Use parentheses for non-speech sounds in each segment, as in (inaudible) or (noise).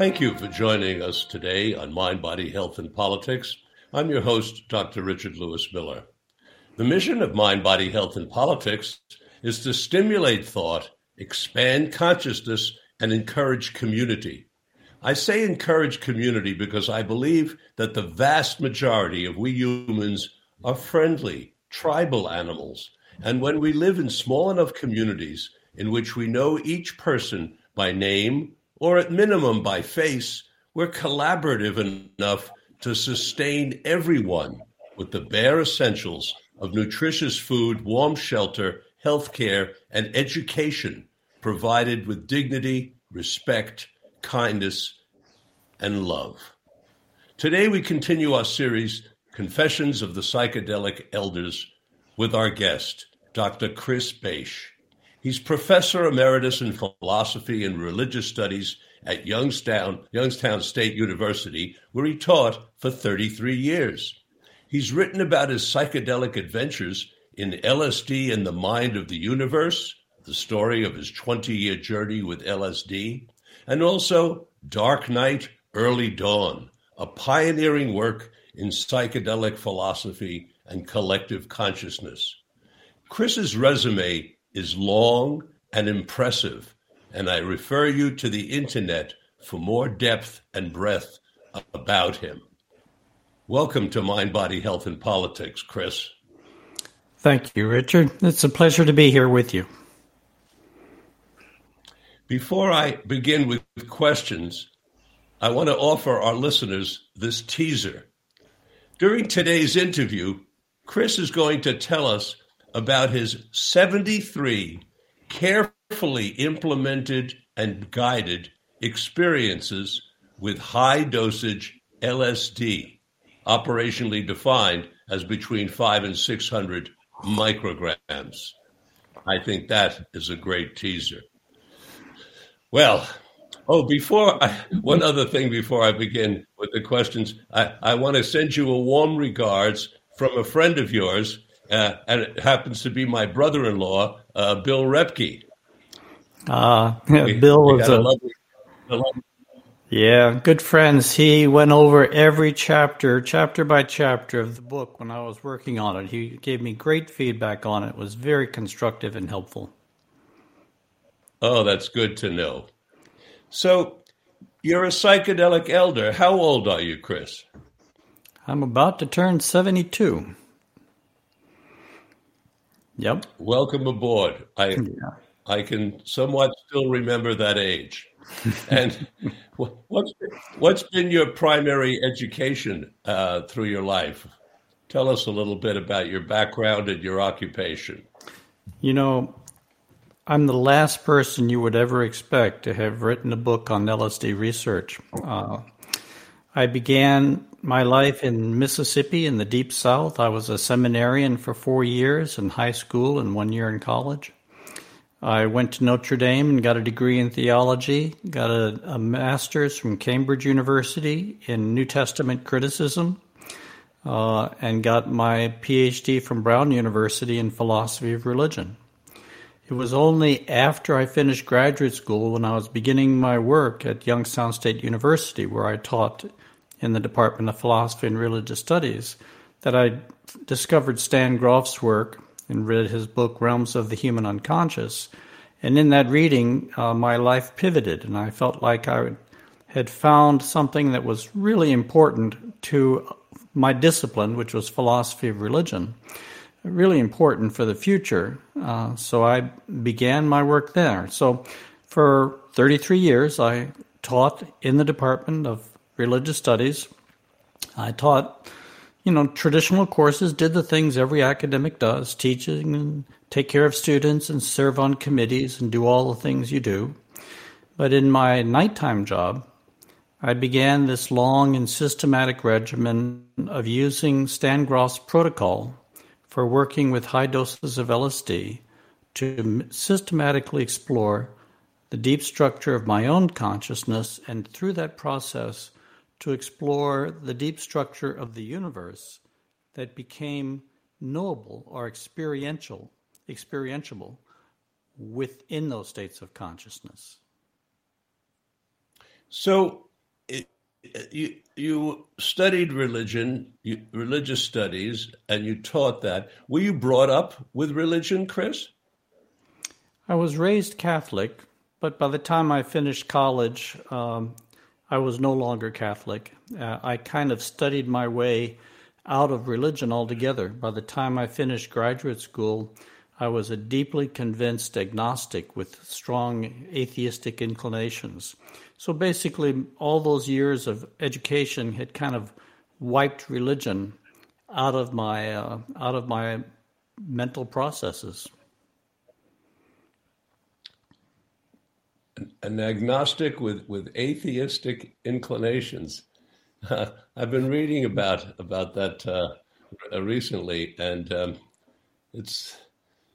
Thank you for joining us today on Mind, Body, Health, and Politics. I'm your host, Dr. Richard Lewis Miller. The mission of Mind, Body, Health, and Politics is to stimulate thought, expand consciousness, and encourage community. I say encourage community because I believe that the vast majority of we humans are friendly, tribal animals. And when we live in small enough communities in which we know each person by name or at minimum by face, we're collaborative enough to sustain everyone with the bare essentials of nutritious food, warm shelter, health care, and education provided with dignity, respect, kindness, and love. Today, we continue our series, Confessions of the Psychedelic Elders, with our guest, Dr. Chris Bache. He's professor emeritus in philosophy and religious studies at Youngstown, Youngstown State University, where he taught for 33 years. He's written about his psychedelic adventures in LSD and the Mind of the Universe, the story of his 20 year journey with LSD, and also Dark Night, Early Dawn, a pioneering work in psychedelic philosophy and collective consciousness. Chris's resume is long and impressive, and I refer you to the internet for more depth and breadth about him. Welcome to Mind, Body, Health, and Politics, Chris. Thank you, Richard. It's a pleasure to be here with you. Before I begin with questions, I want to offer our listeners this teaser. During today's interview, Chris is going to tell us about his 73 carefully implemented and guided experiences with high dosage LSD, operationally defined as between 5 and 600 micrograms. I think that is a great teaser. Well, oh, before I, one other thing before I begin with the questions, I, I want to send you a warm regards from a friend of yours, uh, and it happens to be my brother in law, uh, Bill Repke. (laughs) Uh, yeah, we, Bill was a, a lovely, a lovely yeah, good friends. He went over every chapter, chapter by chapter of the book when I was working on it. He gave me great feedback on it. It was very constructive and helpful. Oh, that's good to know. So, you're a psychedelic elder. How old are you, Chris? I'm about to turn 72. Yep. Welcome aboard. I yeah. I can somewhat still remember that age (laughs) and what's what's been your primary education uh, through your life? Tell us a little bit about your background and your occupation. You know, I'm the last person you would ever expect to have written a book on LSD research. Uh, I began my life in Mississippi in the deep south. I was a seminarian for four years in high school and one year in college. I went to Notre Dame and got a degree in theology, got a, a master's from Cambridge University in New Testament criticism, uh, and got my PhD from Brown University in philosophy of religion. It was only after I finished graduate school when I was beginning my work at Youngstown State University, where I taught in the Department of Philosophy and Religious Studies, that I discovered Stan Grof's work and read his book, Realms of the Human Unconscious. And in that reading, uh, my life pivoted, and I felt like I had found something that was really important to my discipline, which was philosophy of religion, really important for the future. Uh, so I began my work there. So for 33 years, I taught in the Department of Religious Studies. I taught you know, traditional courses did the things every academic does teaching and take care of students and serve on committees and do all the things you do. But in my nighttime job, I began this long and systematic regimen of using Stan Grof's protocol for working with high doses of LSD to systematically explore the deep structure of my own consciousness and through that process to explore the deep structure of the universe that became knowable or experiential, experientiable within those states of consciousness. So, you you studied religion, you, religious studies, and you taught that. Were you brought up with religion, Chris? I was raised Catholic, but by the time I finished college, um, I was no longer Catholic. Uh, I kind of studied my way out of religion altogether. By the time I finished graduate school, I was a deeply convinced agnostic with strong atheistic inclinations. So basically, all those years of education had kind of wiped religion out of my uh, out of my mental processes. An agnostic with, with atheistic inclinations. (laughs) I've been reading about about that uh, recently, and um, it's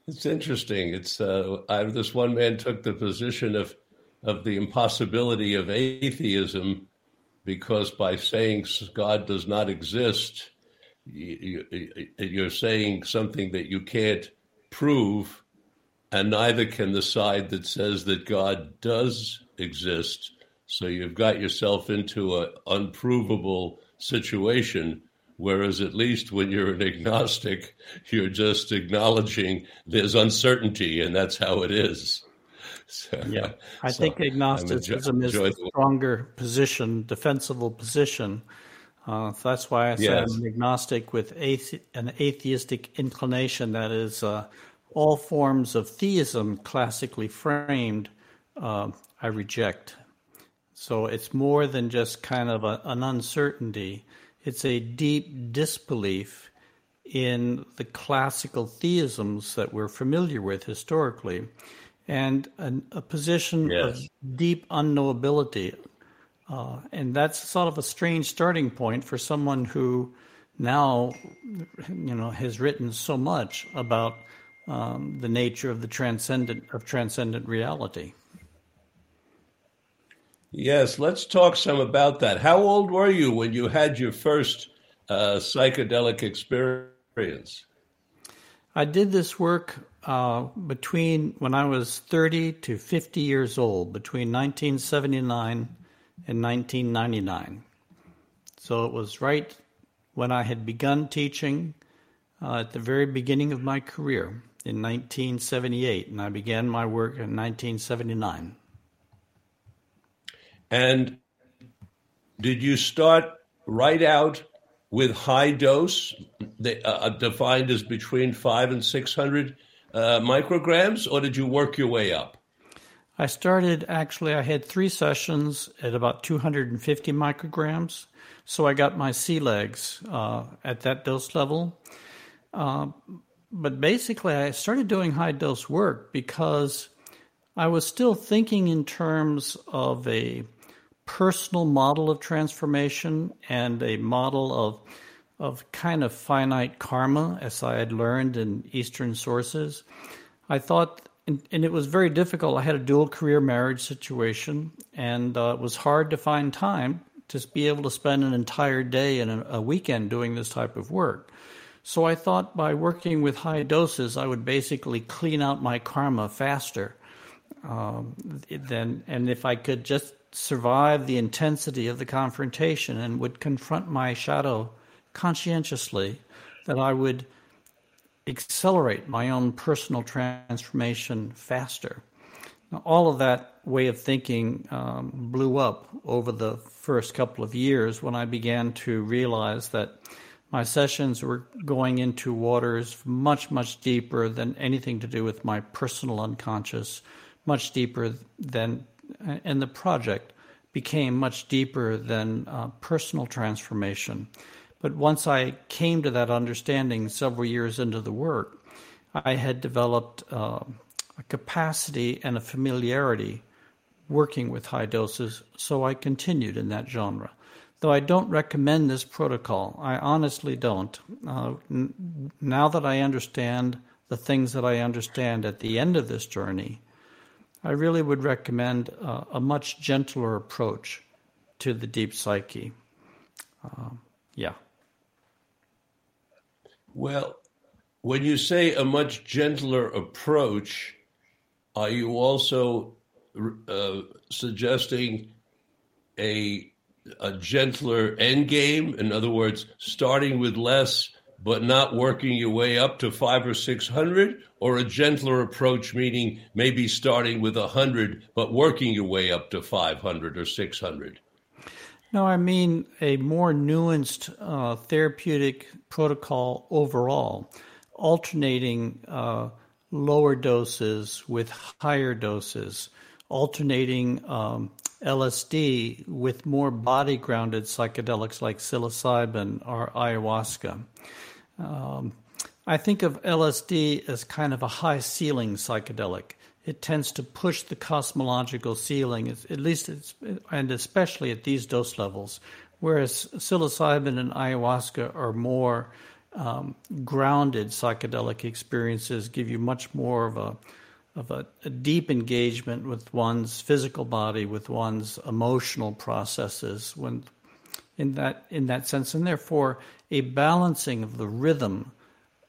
it's interesting. It's uh, I, this one man took the position of of the impossibility of atheism because by saying God does not exist, you're saying something that you can't prove, and neither can the side that says that God does exist. So you've got yourself into an unprovable situation. Whereas, at least when you're an agnostic, (laughs) you're just acknowledging there's uncertainty, and that's how it is. (laughs) So, yeah, I so think agnosticism enjoy, is a stronger position, defensible position. Uh, that's why I say yes. I'm agnostic with athe- an atheistic inclination. That is, uh, all forms of theism, classically framed, uh, I reject. So it's more than just kind of a, an uncertainty. It's a deep disbelief in the classical theisms that we're familiar with historically and an, a position yes. of deep unknowability. Uh, and that's sort of a strange starting point for someone who now, you know, has written so much about um, the nature of the transcendent of transcendent reality. Yes, let's talk some about that. How old were you when you had your first uh, psychedelic experience? I did this work uh, between when I was 30 to 50 years old, between 1979 and 1999. So it was right when I had begun teaching uh, at the very beginning of my career in 1978, and I began my work in 1979. And did you start right out with high dose, uh, defined as between five and 600 uh, micrograms, or did you work your way up? I started actually, I had three sessions at about 250 micrograms. So I got my sea legs uh, at that dose level. Uh, but basically, I started doing high dose work because I was still thinking in terms of a personal model of transformation and a model of of kind of finite karma, as I had learned in Eastern sources. I thought, and, and it was very difficult. I had a dual career marriage situation, and uh, it was hard to find time to be able to spend an entire day and a, a weekend doing this type of work. So I thought by working with high doses, I would basically clean out my karma faster. Um, then, and if I could just survive the intensity of the confrontation and would confront my shadow conscientiously, that I would accelerate my own personal transformation faster. Now, all of that way of thinking um, blew up over the first couple of years when I began to realize that my sessions were going into waters much, much deeper than anything to do with my personal unconscious, much deeper than and the project became much deeper than uh, personal transformation. But once I came to that understanding several years into the work, I had developed uh, a capacity and a familiarity working with high doses, so I continued in that genre. Though I don't recommend this protocol, I honestly don't. Uh, n- now that I understand the things that I understand at the end of this journey, I really would recommend uh, a much gentler approach to the deep psyche. Uh, yeah. Well, when you say a much gentler approach, are you also uh, suggesting a a gentler end game? In other words, starting with less but not working your way up to five or six hundred, or a gentler approach, meaning maybe starting with a hundred but working your way up to five hundred or six hundred? No, I mean a more nuanced uh, therapeutic protocol overall, alternating uh, lower doses with higher doses, alternating um, LSD with more body grounded psychedelics like psilocybin or ayahuasca. Um, I think of LSD as kind of a high ceiling psychedelic. It tends to push the cosmological ceiling, at least, and especially at these dose levels, whereas psilocybin and ayahuasca are more um, grounded psychedelic experiences, give you much more of a of a, a, deep engagement with one's physical body, with one's emotional processes, when in that in that sense, and therefore a balancing of the rhythm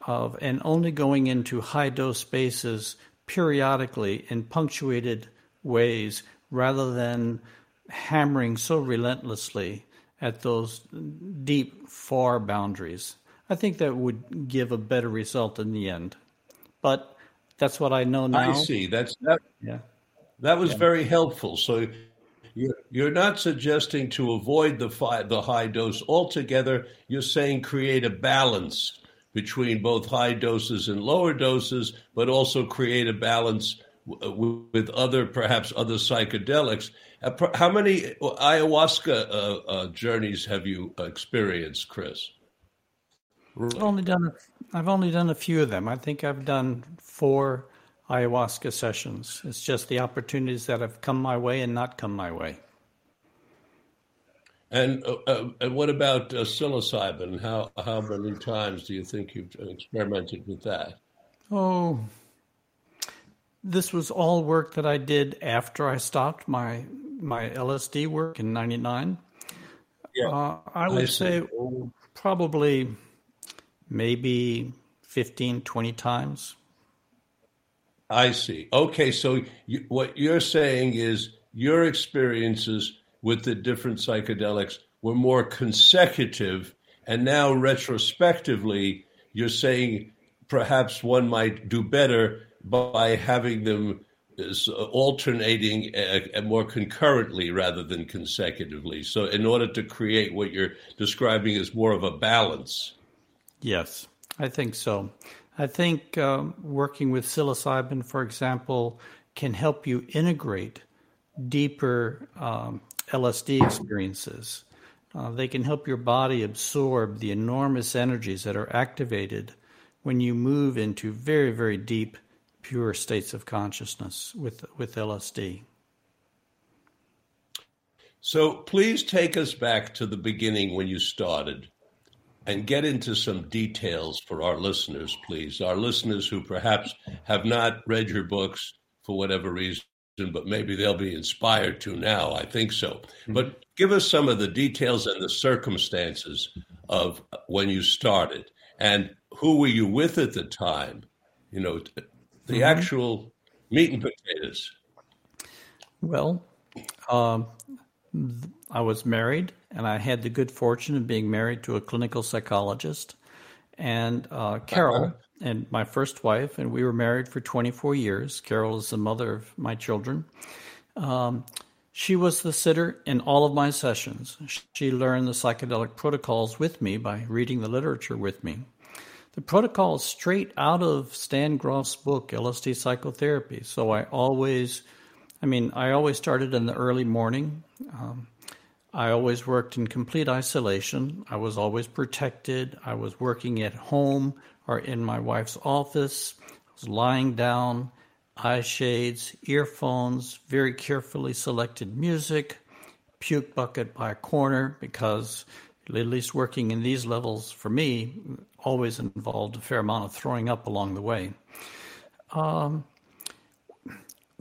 of and only going into high dose spaces periodically in punctuated ways rather than hammering so relentlessly at those deep far boundaries. I think that would give a better result in the end. But that's what I know now. I see. That's that. Yeah, that was yeah. very helpful. So you're, you're not suggesting to avoid the fi- the high dose altogether. You're saying create a balance between both high doses and lower doses, but also create a balance w- with other, perhaps other psychedelics. Uh, how many ayahuasca uh, uh, journeys have you experienced, Chris? I've only done I've only done a few of them. I think I've done four ayahuasca sessions. It's just the opportunities that have come my way and not come my way. And uh, uh, and what about uh, psilocybin? How how many times do you think you've experimented with that? Oh, this was all work that I did after I stopped my my LSD work in '99. Yeah, uh, I would I say probably maybe 15, 20 times. I see. Okay, so you, what you're saying is your experiences with the different psychedelics were more consecutive, and now retrospectively, you're saying perhaps one might do better by having them alternating uh, more concurrently rather than consecutively. So, in order to create what you're describing as more of a balance. Yes, I think so. I think um, working with psilocybin, for example, can help you integrate deeper um, LSD experiences. Uh, they can help your body absorb the enormous energies that are activated when you move into very, very deep, pure states of consciousness with, with LSD. So please take us back to the beginning when you started and get into some details for our listeners, please. Our listeners who perhaps have not read your books for whatever reason, but maybe they'll be inspired to now. I think so. Mm-hmm. But give us some of the details and the circumstances of when you started and who were you with at the time? You know, the mm-hmm. actual meat and potatoes. Well, um, I was married, and I had the good fortune of being married to a clinical psychologist. And uh, Carol, uh-huh. and my first wife, and we were married for 24 years. Carol is the mother of my children. Um, she was the sitter in all of my sessions. She learned the psychedelic protocols with me by reading the literature with me. The protocol is straight out of Stan Grof's book, LSD Psychotherapy. So I always, I mean, I always started in the early morning. Um, I always worked in complete isolation. I was always protected. I was working at home or in my wife's office. I was lying down, eye shades, earphones, very carefully selected music, puke bucket by a corner because at least working in these levels for me always involved a fair amount of throwing up along the way. Um,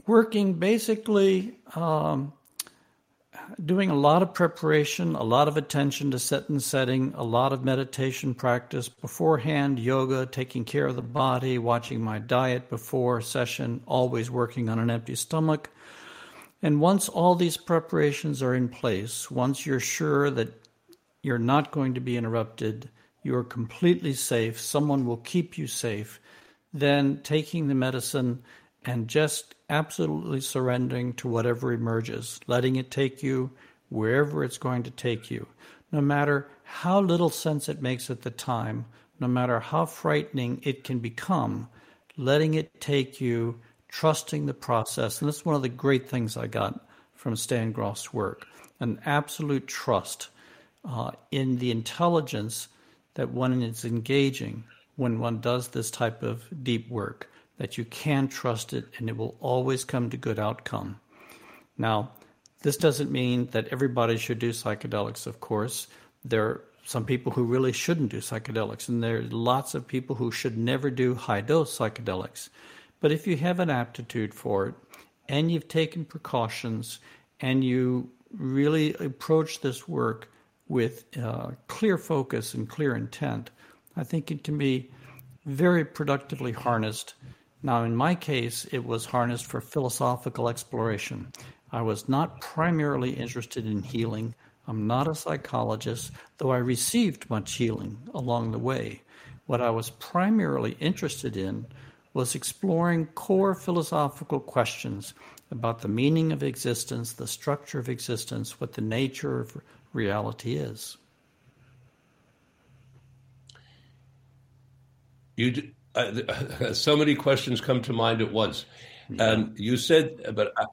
working basically um, doing a lot of preparation, a lot of attention to set and setting, a lot of meditation practice beforehand, yoga, taking care of the body, watching my diet before session, always working on an empty stomach. And once all these preparations are in place, once you're sure that you're not going to be interrupted, you're completely safe, someone will keep you safe, then taking the medicine and just absolutely surrendering to whatever emerges, letting it take you wherever it's going to take you, no matter how little sense it makes at the time, no matter how frightening it can become, letting it take you, trusting the process. And that's one of the great things I got from Stan Grof's work an absolute trust uh, in the intelligence that one is engaging when one does this type of deep work, that you can trust it and it will always come to good outcome. Now, this doesn't mean that everybody should do psychedelics, of course. There are some people who really shouldn't do psychedelics, and there are lots of people who should never do high dose psychedelics. But if you have an aptitude for it, and you've taken precautions, and you really approach this work with uh, clear focus and clear intent, I think it can be very productively harnessed. Now, in my case, it was harnessed for philosophical exploration. I was not primarily interested in healing. I'm not a psychologist, though I received much healing along the way. What I was primarily interested in was exploring core philosophical questions about the meaning of existence, the structure of existence, what the nature of reality is. You, uh, (laughs) so many questions come to mind at once, and you said, but uh,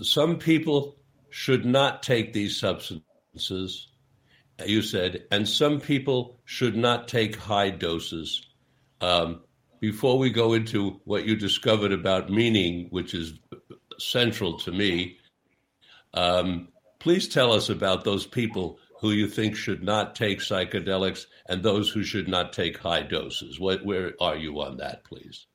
some people should not take these substances, you said, and some people should not take high doses. Um, before we go into what you discovered about meaning, which is central to me, um, please tell us about those people who you think should not take psychedelics and those who should not take high doses. What, where are you on that, please?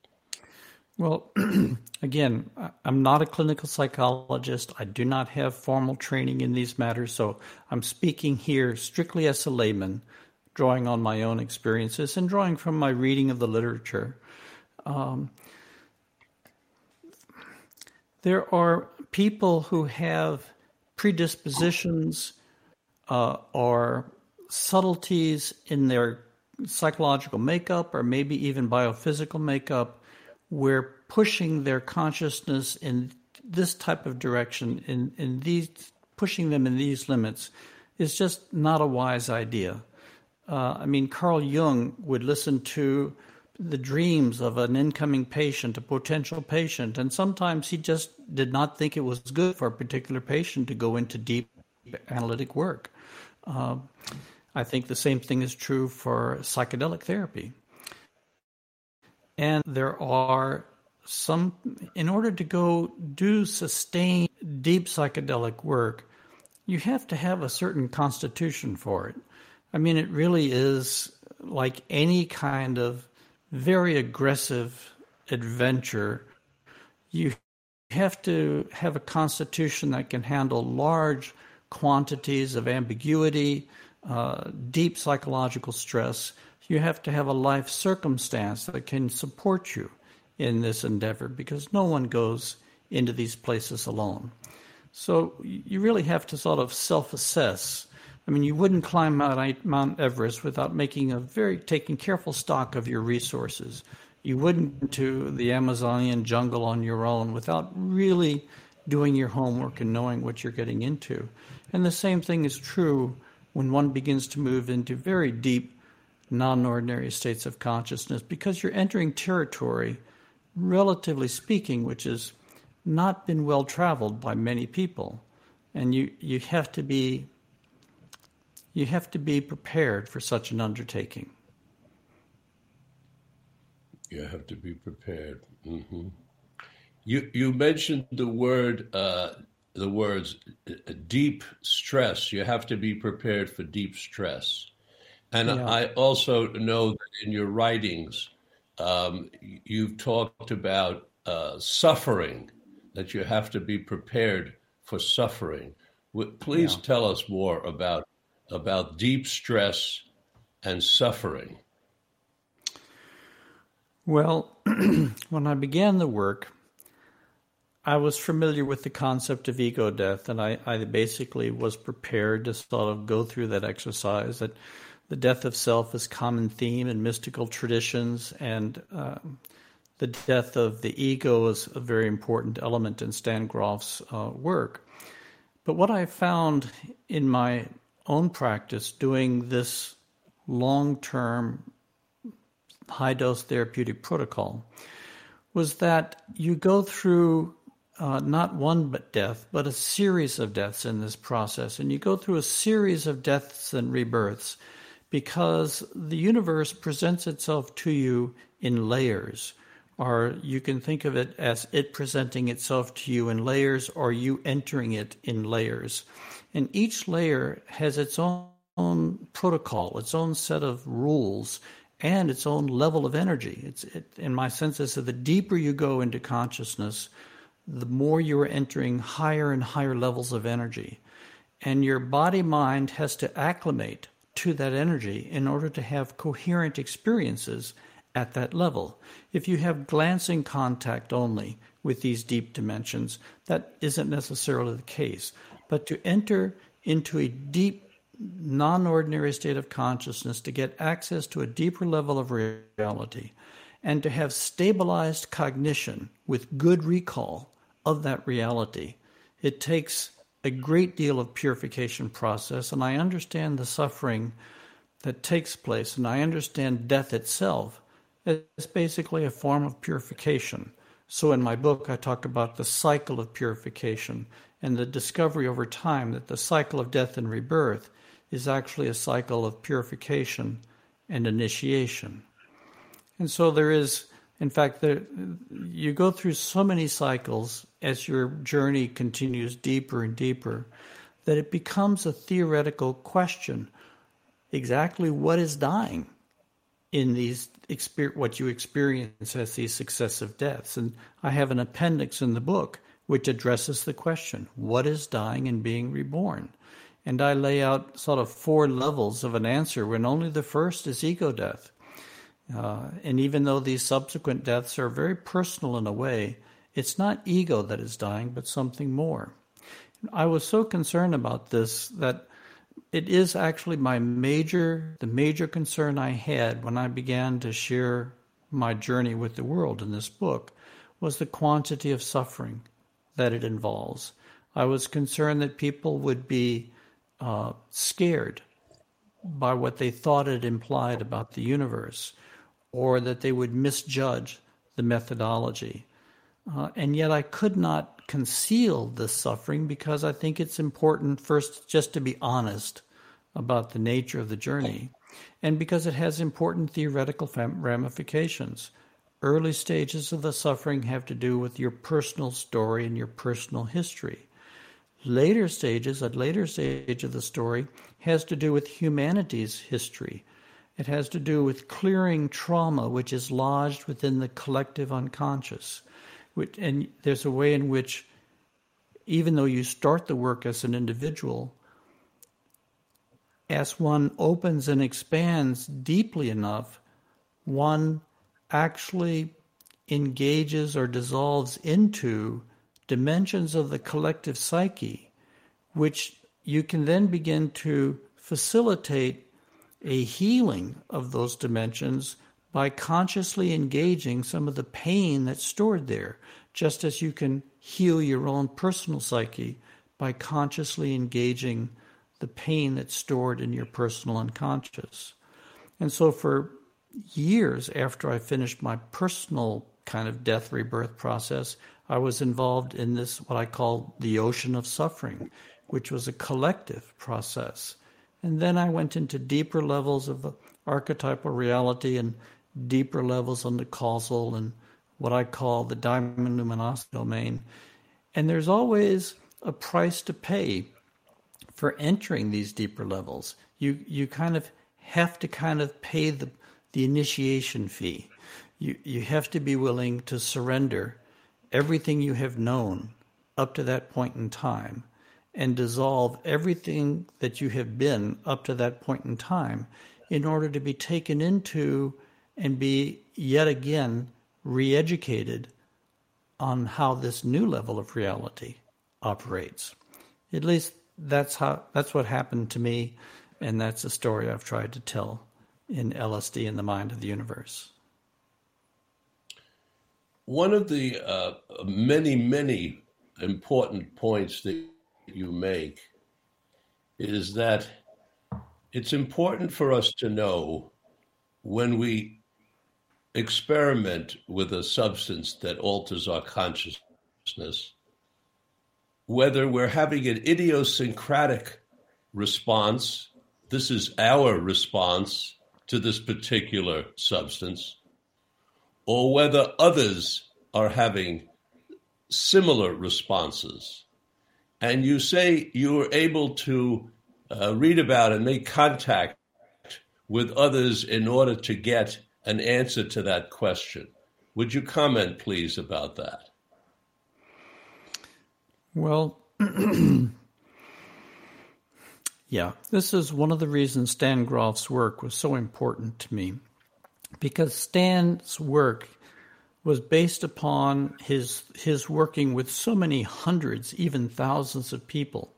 Well, (clears throat) again, I'm not a clinical psychologist. I do not have formal training in these matters, so I'm speaking here strictly as a layman, drawing on my own experiences and drawing from my reading of the literature. Um, there are people who have predispositions uh, subtleties in their psychological makeup or maybe even biophysical makeup we're pushing their consciousness in this type of direction, in, in these pushing them in these limits, is just not a wise idea. Uh, I mean, Carl Jung would listen to the dreams of an incoming patient, a potential patient, and sometimes he just did not think it was good for a particular patient to go into deep analytic work. Uh, I think the same thing is true for psychedelic therapy. And there are some, in order to go do sustained deep psychedelic work, you have to have a certain constitution for it. I mean, it really is like any kind of very aggressive adventure. You have to have a constitution that can handle large quantities of ambiguity, uh, deep psychological stress you have to have a life circumstance that can support you in this endeavor because no one goes into these places alone. So you really have to sort of self assess. I mean, you wouldn't climb Mount Everest without making a very taking careful stock of your resources. You wouldn't to the Amazonian jungle on your own without really doing your homework and knowing what you're getting into. And the same thing is true when one begins to move into very deep non ordinary states of consciousness because you're entering territory, relatively speaking, which has not been well traveled by many people. And you, you have to be you have to be prepared for such an undertaking. You have to be prepared. Mm-hmm. You you mentioned the word uh, the words uh, deep stress. You have to be prepared for deep stress. And yeah. I also know that in your writings, um, you've talked about uh, suffering, that you have to be prepared for suffering. Please yeah. tell us more about about deep stress and suffering. Well, (clears throat) when I began the work, I was familiar with the concept of ego death, and I, I basically was prepared to sort of go through that exercise. That the death of self is a common theme in mystical traditions, and uh, the death of the ego is a very important element in Stan Grof's uh, work. But what I found in my own practice doing this long term high dose therapeutic protocol was that you go through uh, not one but death, but a series of deaths in this process. And you go through a series of deaths and rebirths because the universe presents itself to you in layers. Or you can think of it as it presenting itself to you in layers or you entering it in layers. And each layer has its own, protocol, its own set of rules, and its own level of energy. It's, it, in my sense, is that the deeper you go into consciousness, the more you are entering higher and higher levels of energy. And your body mind has to acclimate to that energy in order to have coherent experiences at that level. If you have glancing contact only with these deep dimensions, that isn't necessarily the case. But to enter into a deep, non ordinary state of consciousness, to get access to a deeper level of reality, and to have stabilized cognition with good recall of that reality. It takes a great deal of purification process, and I understand the suffering that takes place, and I understand death itself as basically a form of purification. So in my book, I talk about the cycle of purification and the discovery over time that the cycle of death and rebirth is actually a cycle of purification and initiation. And so there is in fact, there, you go through so many cycles as your journey continues deeper and deeper that it becomes a theoretical question. Exactly what is dying in these what you experience as these successive deaths? And i have an appendix in the book which addresses the question what is dying and being reborn? And i lay out sort of four levels of an answer when only the first is ego death uh, and even though these subsequent deaths are very personal in a way, it's not ego that is dying, but something more. I was so concerned about this that it is actually my major, the major concern I had when I began to share my journey with the world in this book was the quantity of suffering that it involves. I was concerned that people would be uh, scared by what they thought it implied about the universe or that they would misjudge the methodology. Uh, and yet I could not conceal this suffering because I think it's important first just to be honest about the nature of the journey and because it has important theoretical ramifications. Early stages of the suffering have to do with your personal story and your personal history. Later stages, a later stage of the story, has to do with humanity's history it has to do with clearing trauma which is lodged within the collective unconscious. And there's a way in which, even though you start the work as an individual, as one opens and expands deeply enough, one actually engages or dissolves into dimensions of the collective psyche, which you can then begin to facilitate a healing of those dimensions by consciously engaging some of the pain that's stored there, just as you can heal your own personal psyche by consciously engaging the pain that's stored in your personal unconscious. And so, for years after I finished my personal kind of death rebirth process, I was involved in this, what I call the ocean of suffering, which was a collective process and then I went into deeper levels of archetypal reality and deeper levels on the causal and what I call the diamond luminosity domain. And there's always a price to pay for entering these deeper levels. You you kind of have to kind of pay the the initiation fee. You you have to be willing to surrender everything you have known up to that point in time and dissolve everything that you have been up to that point in time in order to be taken into and be yet again re educated on how this new level of reality operates. At least that's how that's what happened to me, and that's a story I've tried to tell in LSD in the Mind of the Universe. One of the uh, many, many important points that you make is that it's important for us to know when we experiment with a substance that alters our consciousness, whether we're having an idiosyncratic response, this is our response to this particular substance, or whether others are having similar responses. And you say you were able to uh, read about and make contact with others in order to get an answer to that question. Would you comment, please, about that? Well, (clears throat) yeah, this is one of the reasons Stan Grof's work was so important to me because Stan's work was based upon his his working with so many hundreds, even thousands of people.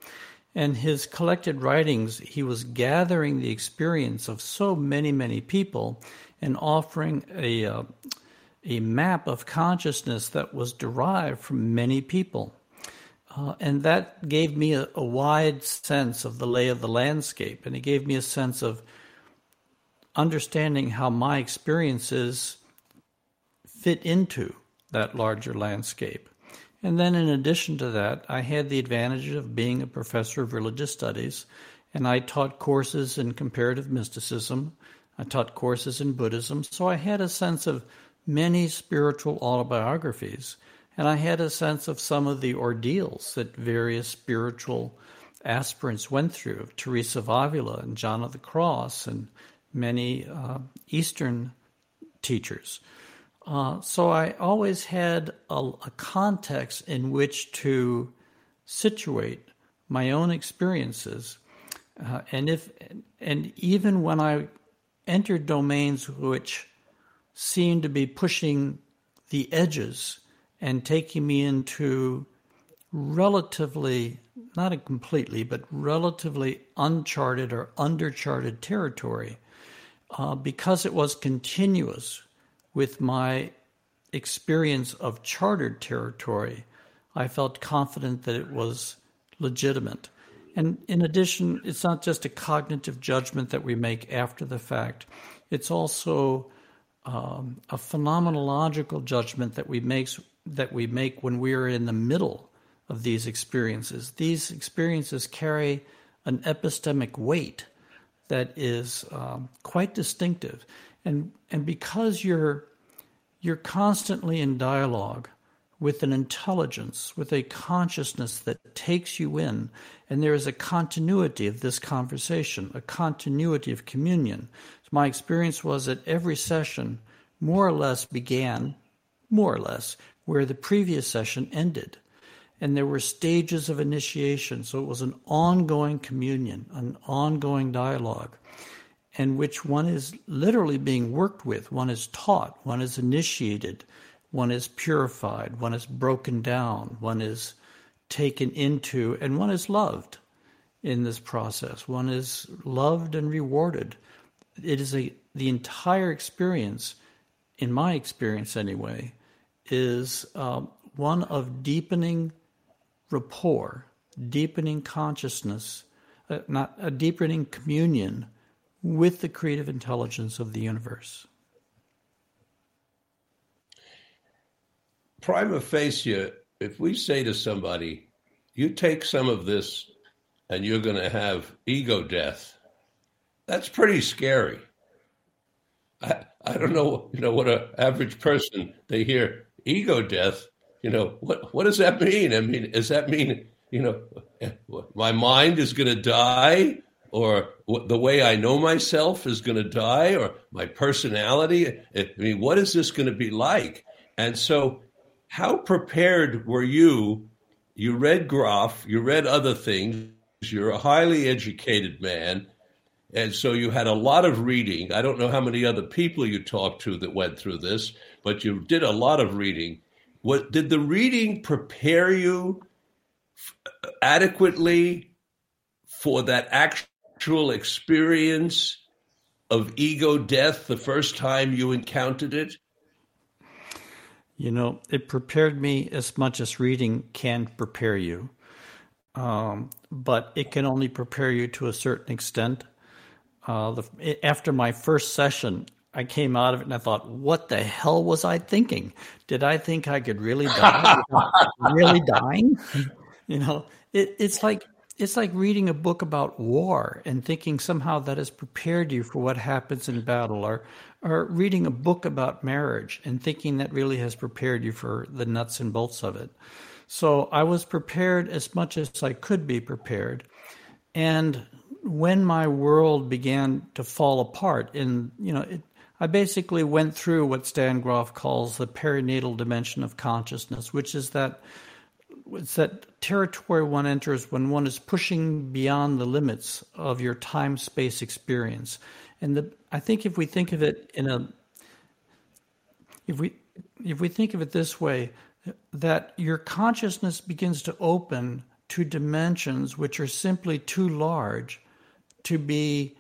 And his collected writings, he was gathering the experience of so many, many people and offering a, uh, a map of consciousness that was derived from many people. Uh, and that gave me a, a, wide sense of the lay of the landscape. And it gave me a sense of understanding how my experiences fit into that larger landscape. And then, in addition to that, I had the advantage of being a professor of religious studies, and I taught courses in comparative mysticism. I taught courses in Buddhism, so I had a sense of many spiritual autobiographies, and I had a sense of some of the ordeals that various spiritual aspirants went through Teresa of Avila and John of the Cross, and many uh, Eastern teachers. Uh, so I always had a, a, context in which to situate my own experiences, uh, and if and even when I entered domains which seemed to be pushing the edges and taking me into relatively not completely but relatively uncharted or undercharted territory uh, because it was continuous with my experience of chartered territory, I felt confident that it was legitimate. And in addition, it's not just a cognitive judgment that we make after the fact, it's also um, a phenomenological judgment that we, makes, that we make when we are in the middle of these experiences. These experiences carry an epistemic weight that is um, quite distinctive and and because you're you're constantly in dialogue with an intelligence, with a consciousness that takes you in, and there is a continuity of this conversation, a continuity of communion. So my experience was that every session more or less began, more or less, where the previous session ended. And there were stages of initiation, so it was an ongoing communion, an ongoing dialogue in which one is literally being worked with, one is taught, one is initiated, one is purified, one is broken down, one is taken into, and one is loved in this process. One is loved and rewarded. It is a the entire experience, in my experience anyway, is uh, one of deepening rapport, deepening consciousness, uh, not a deepening communion with the creative intelligence of the universe. Prima facie, if we say to somebody, you take some of this and you're going to have ego death, that's pretty scary. I, I don't know, you know, what an average person, they hear ego death, you know, what, what does that mean? I mean, does that mean, you know, my mind is going to die? Or the way I know myself is going to die, or my personality. Eh, I mean, what is this going to be like? And so, how prepared were you? You read Grof, you read other things, you're a highly educated man. And so you had a lot of reading. I don't know how many other people you talked to that went through this, but you did a lot of reading. what did the reading prepare you adequately for that actual experience of ego death the first time you encountered it? You know, it prepared me as much as reading can prepare you. Um, but it can only prepare you to a certain extent. Uh, the, after my first session, I came out of it and I thought, what the hell was I thinking? Did I think I could really die? really dying? (laughs) You know, it, it's like it's like reading a book about war and thinking somehow that has prepared you for what happens in battle, or or reading a book about marriage and thinking that really has prepared you for the nuts and bolts of it. So I was prepared as much as I could be prepared. And when my world began to fall apart, in you know, it, I basically went through what Stan Grof calls the perinatal dimension of consciousness, which is that it's that territory one enters when one is pushing beyond the limits of your time space experience. And the, I think if we think of it in a if we if we think of it this way, that your consciousness begins to open to dimensions which are simply too large to be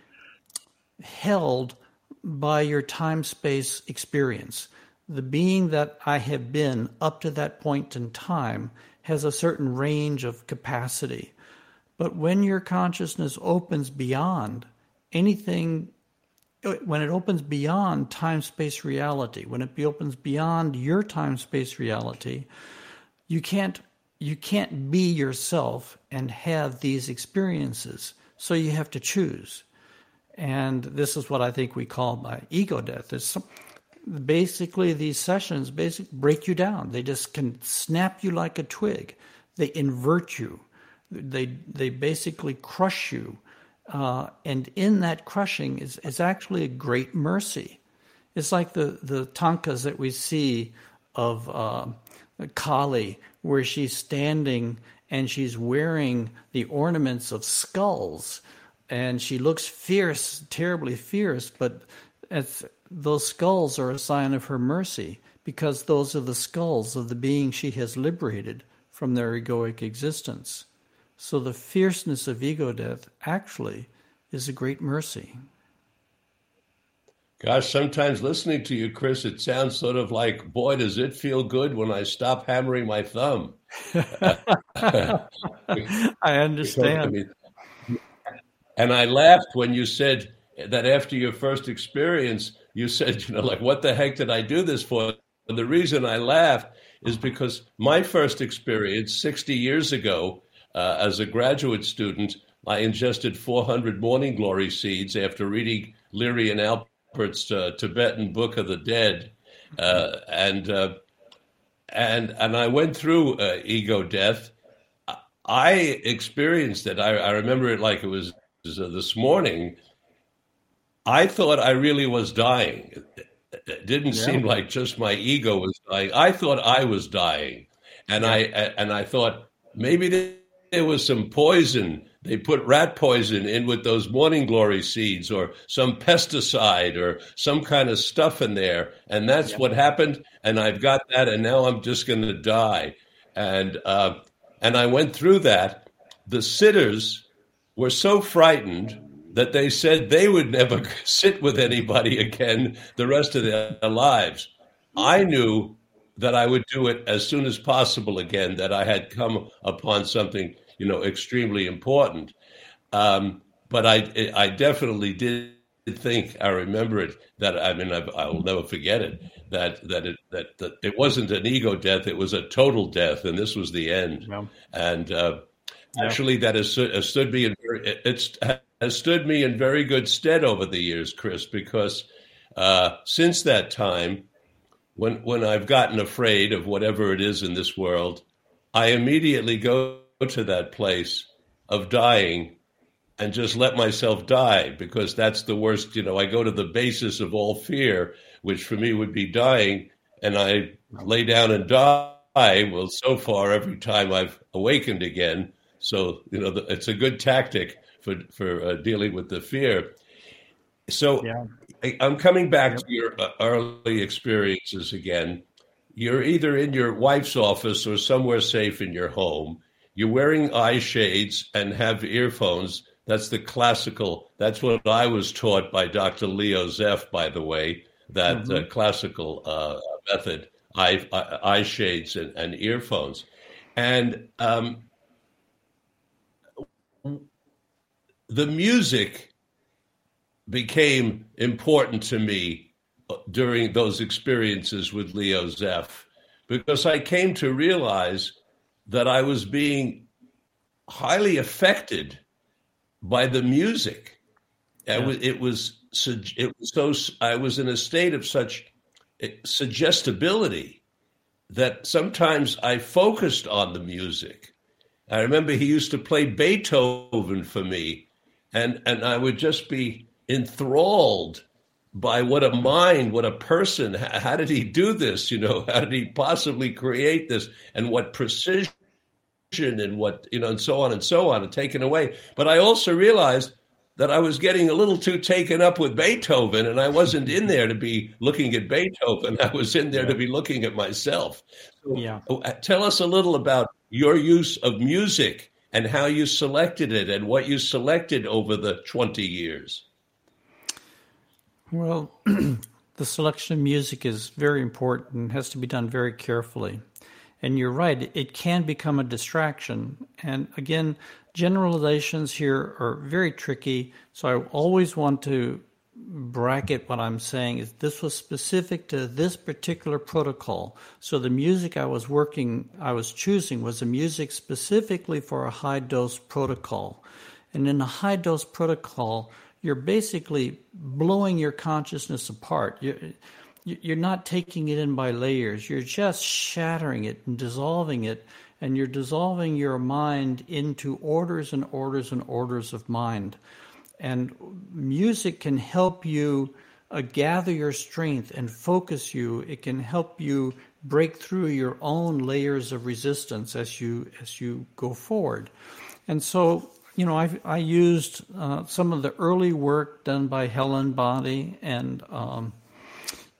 held by your time space experience. The being that I have been up to that point in time has a certain range of capacity. But when your consciousness opens beyond anything, when it opens beyond time space reality, when it opens beyond your time space reality, you can't you can't be yourself and have these experiences. So you have to choose. And this is what I think we call my ego death. It's some, basically these sessions basically break you down. They just can snap you like a twig. They invert you. They they basically crush you. Uh, and in that crushing is, is actually a great mercy. It's like the, the tankas that we see of uh, Kali, where she's standing and she's wearing the ornaments of skulls, and she looks fierce, terribly fierce, but it's those skulls are a sign of her mercy because those are the skulls of the being she has liberated from their egoic existence. So the fierceness of ego death actually is a great mercy. Gosh, sometimes listening to you, Chris, it sounds sort of like, boy, does it feel good when I stop hammering my thumb. (laughs) (laughs) I understand. I mean, and I laughed when you said that after your first experience, you said, you know, like, what the heck did I do this for? And the reason I laughed is because my first experience 60 years ago uh, as a graduate student, I ingested 400 morning glory seeds after reading Leary and Alpert's uh, Tibetan Book of the Dead. Uh, and, uh, and, and I went through uh, ego death. I experienced it. I, I remember it like it was, uh, this morning I thought I really was dying. It didn't yeah. seem like just my ego was dying. I thought I was dying, and yeah. I and I thought maybe there was some poison. They put rat poison in with those morning glory seeds, or some pesticide, or some kind of stuff in there, and that's yeah. what happened. And I've got that, and now I'm just going to die. And uh, and I went through that. The sitters were so frightened that they said they would never (laughs) sit with anybody again the rest of their lives. I knew that I would do it as soon as possible again, that I had come upon something, you know, extremely important. Um, but I, I definitely did think, I remember it, that I mean, I've, I will never forget it, that, that, it, that, that it wasn't an ego death, it was a total death, and this was the end. Yeah. And uh. Actually, that has, has stood me in, it's, has stood me in very good stead over the years, Chris, because uh, since that time, when when I've gotten afraid of whatever it is in this world, I immediately go to that place of dying and just let myself die because that's the worst. You know, I go to the basis of all fear, which for me would be dying, and I lay down and die. Well, so far, every time I've awakened again. So, you know, it's a good tactic for for uh, dealing with the fear. So yeah. I, am coming back to your uh, early experiences again. you're either in your wife's office or somewhere safe in your home. You're wearing eye shades and have earphones. That's the classical. That's what I was taught by Dr. Leo Zeff, by the way. That uh, mm-hmm. uh, classical uh, method: eye, eye shades and, and earphones, and um, the music became important to me during those experiences with Leo Zeff because I came to realize that I was being highly affected by the music. Yeah. It was it was it was so I was in a state of such eh, suggestibility that sometimes I focused on the music. I remember he used to play Beethoven for me, and and I would just be enthralled by what a mind, what a person. How did he do this? You know, (laughs) how did he possibly create this, and what precision and what you know, and so on and so on, and taken away. But I also realized that I was getting a little too taken up with Beethoven, and I wasn't in there to be looking at Beethoven. (laughs) I was in there yeah. to be looking at myself. So, yeah. Uh, tell us a little about your use of music and how you selected it and what you selected over the 20 years. Well, (clears throat) the selection of music is very important and has to be done very carefully. And you're right, it can become a distraction. And again, generalizations here are very tricky. So I always want to bracket what I'm saying is this was specific to this particular protocol. So the music I was working, I was choosing was a music specifically for a high dose protocol. And in a high dose protocol, you're basically blowing your consciousness apart. You're, you're not taking it in by layers. You're just shattering it and dissolving it, and you're dissolving your mind into orders and orders and orders of mind. And music can help you uh, gather your strength and focus you. It can help you break through your own layers of resistance as you as you go forward. And so, you know, I I used uh, some of the early work done by Helen Bonney and um,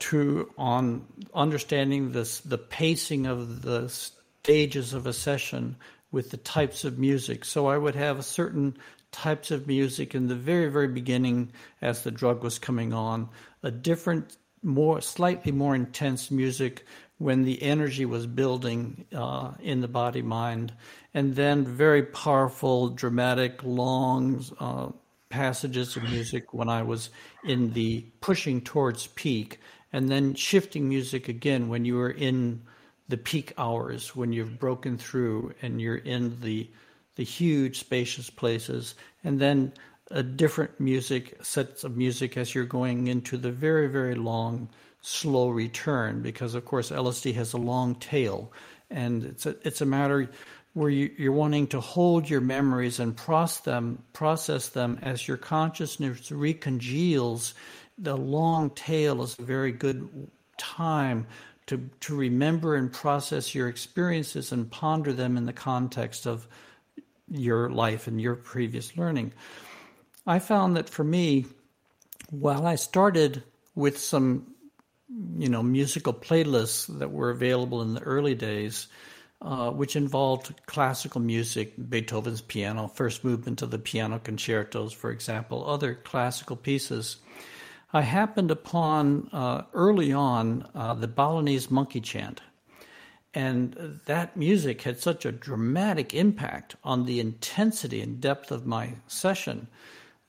to on understanding this the pacing of the stages of a session with the types of music. So I would have a certain types of music in the very very beginning as the drug was coming on, a different more slightly more intense music when the energy was building uh, in the body mind, and then very powerful, dramatic, long uh, passages of music when I was in the pushing towards peak. And then shifting music again when you are in the peak hours when you've broken through and you're in the the huge spacious places and then a different music sets of music as you're going into the very very long slow return because of course LSD has a long tail and it's a, it's a matter where you, you're wanting to hold your memories and process them process them as your consciousness recongeals. The long tail is a very good time to, to remember and process your experiences and ponder them in the context of your life and your previous learning. I found that for me, while I started with some, you know, musical playlists that were available in the early days, uh, which involved classical music, Beethoven's piano, first movement of the piano concertos, for example, other classical pieces. I happened upon uh, early on uh, the Balinese monkey chant. And that music had such a dramatic impact on the intensity and depth of my session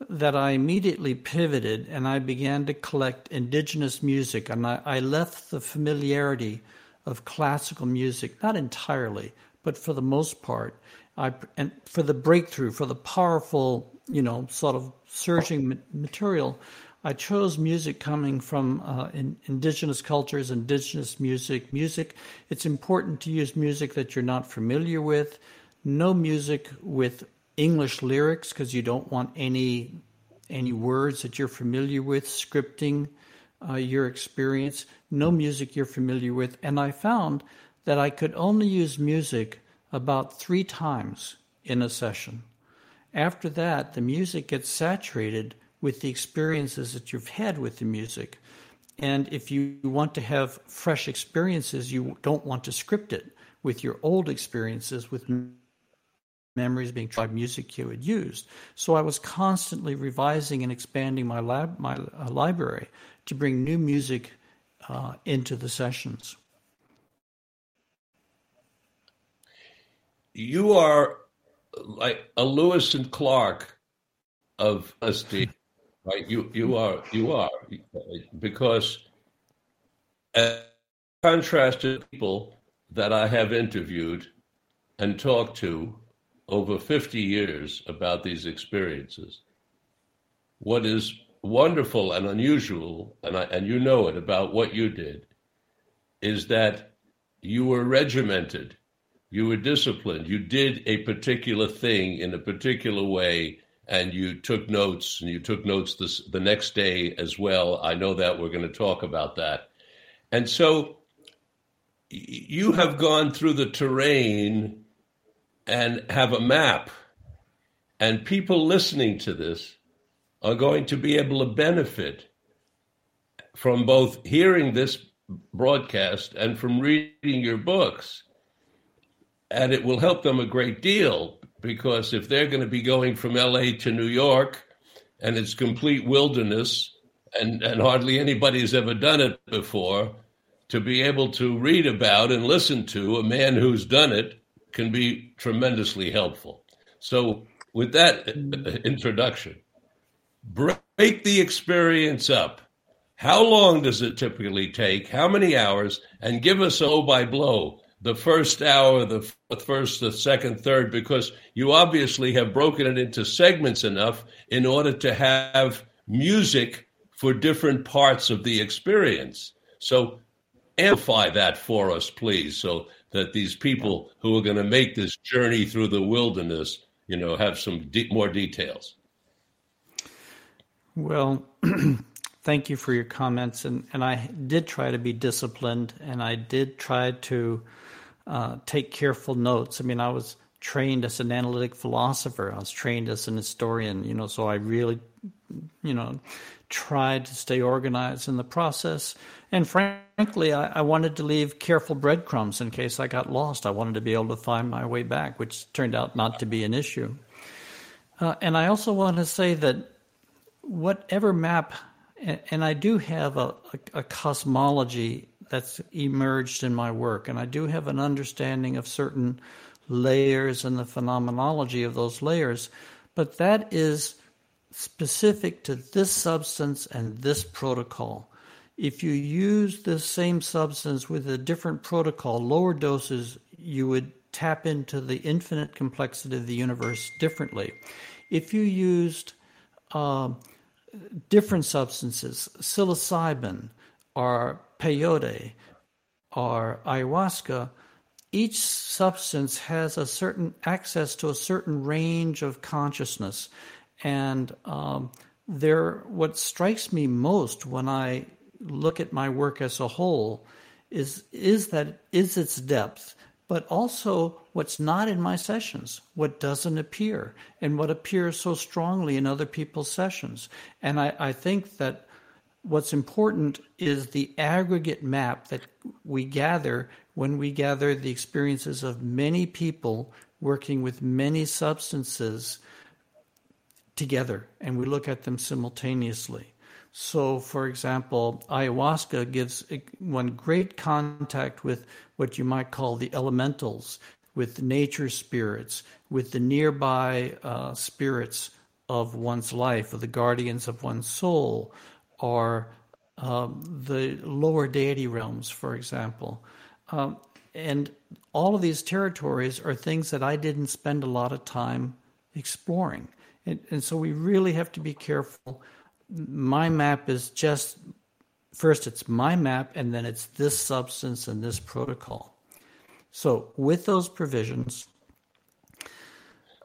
that I immediately pivoted and I began to collect indigenous music. And I, I left the familiarity of classical music, not entirely, but for the most part. I, and for the breakthrough, for the powerful, you know, sort of surging material, I chose music coming from uh, in, indigenous cultures, indigenous music. Music, it's important to use music that you're not familiar with. No music with English lyrics because you don't want any any words that you're familiar with scripting uh, your experience. No music you're familiar with, and I found that I could only use music about three times in a session. After that, the music gets saturated with the experiences that you've had with the music. and if you want to have fresh experiences, you don't want to script it with your old experiences with memories being tried music you had used. So I was constantly revising and expanding my lab my uh, library to bring new music uh, into the sessions. You are like a Lewis and Clark of honesty, right? You you are you are because as contrast to people that I have interviewed and talked to over 50 years about these experiences. What is wonderful and unusual, and, I, and you know it about what you did, is that you were regimented, you were disciplined, you did a particular thing in a particular way, and you took notes, and you took notes this, the next day as well. I know that we're going to talk about that. And so you have gone through the terrain and have a map. And people listening to this are going to be able to benefit from both hearing this broadcast and from reading your books. And it will help them a great deal because if they're going to be going from LA to New York and it's complete wilderness and, and hardly anybody's ever done it before, to be able to read about and listen to a man who's done it can be tremendously helpful. So, with that mm. introduction, break the experience up. How long does it typically take? How many hours? And give us oh by blow the first hour, the first, the second, third, because you obviously have broken it into segments enough in order to have music for different parts of the experience. So amplify that for us, please, so that these people who are going to make this journey through the wilderness, you know, have some de- more details. Well, (clears throat) thank you for your comments, and and I did try to be disciplined, and I did try to uh, take careful notes. I mean, I was trained as an analytic philosopher. I was trained as an historian, you know, so I really, you know, tried to stay organized in the process. And frankly, I, I, wanted to leave careful breadcrumbs in case I got lost. I wanted to be able to find my way back, which turned out not to be an issue. Uh, and I also want to say that whatever map, and, and I do have a, a, a cosmology that's emerged in my work, and I do have an understanding of certain layers and the phenomenology of those layers, but that is specific to this substance and this protocol. If you use the same substance with a different protocol, lower doses, you would tap into the infinite complexity of the universe differently. If you used uh, different substances, psilocybin or peyote or ayahuasca, each substance has a certain access to a certain range of consciousness. And um, there, what strikes me most when I look at my work as a whole is is that is its depth but also what's not in my sessions, what doesn't appear, and what appears so strongly in other people's sessions. And I, I, think that what's important is the aggregate map that we gather when we gather the experiences of many people working with many substances together, and we look at them simultaneously. So, for example, ayahuasca gives one great contact with what you might call the elementals, with nature spirits, with the nearby uh, spirits of one's life, or the guardians of one's soul, or um, the lower deity realms, for example. Um, and all of these territories are things that I didn't spend a lot of time exploring. And, and so we really have to be careful my map is just first it's my map and then it's this substance and this protocol. So with those provisions,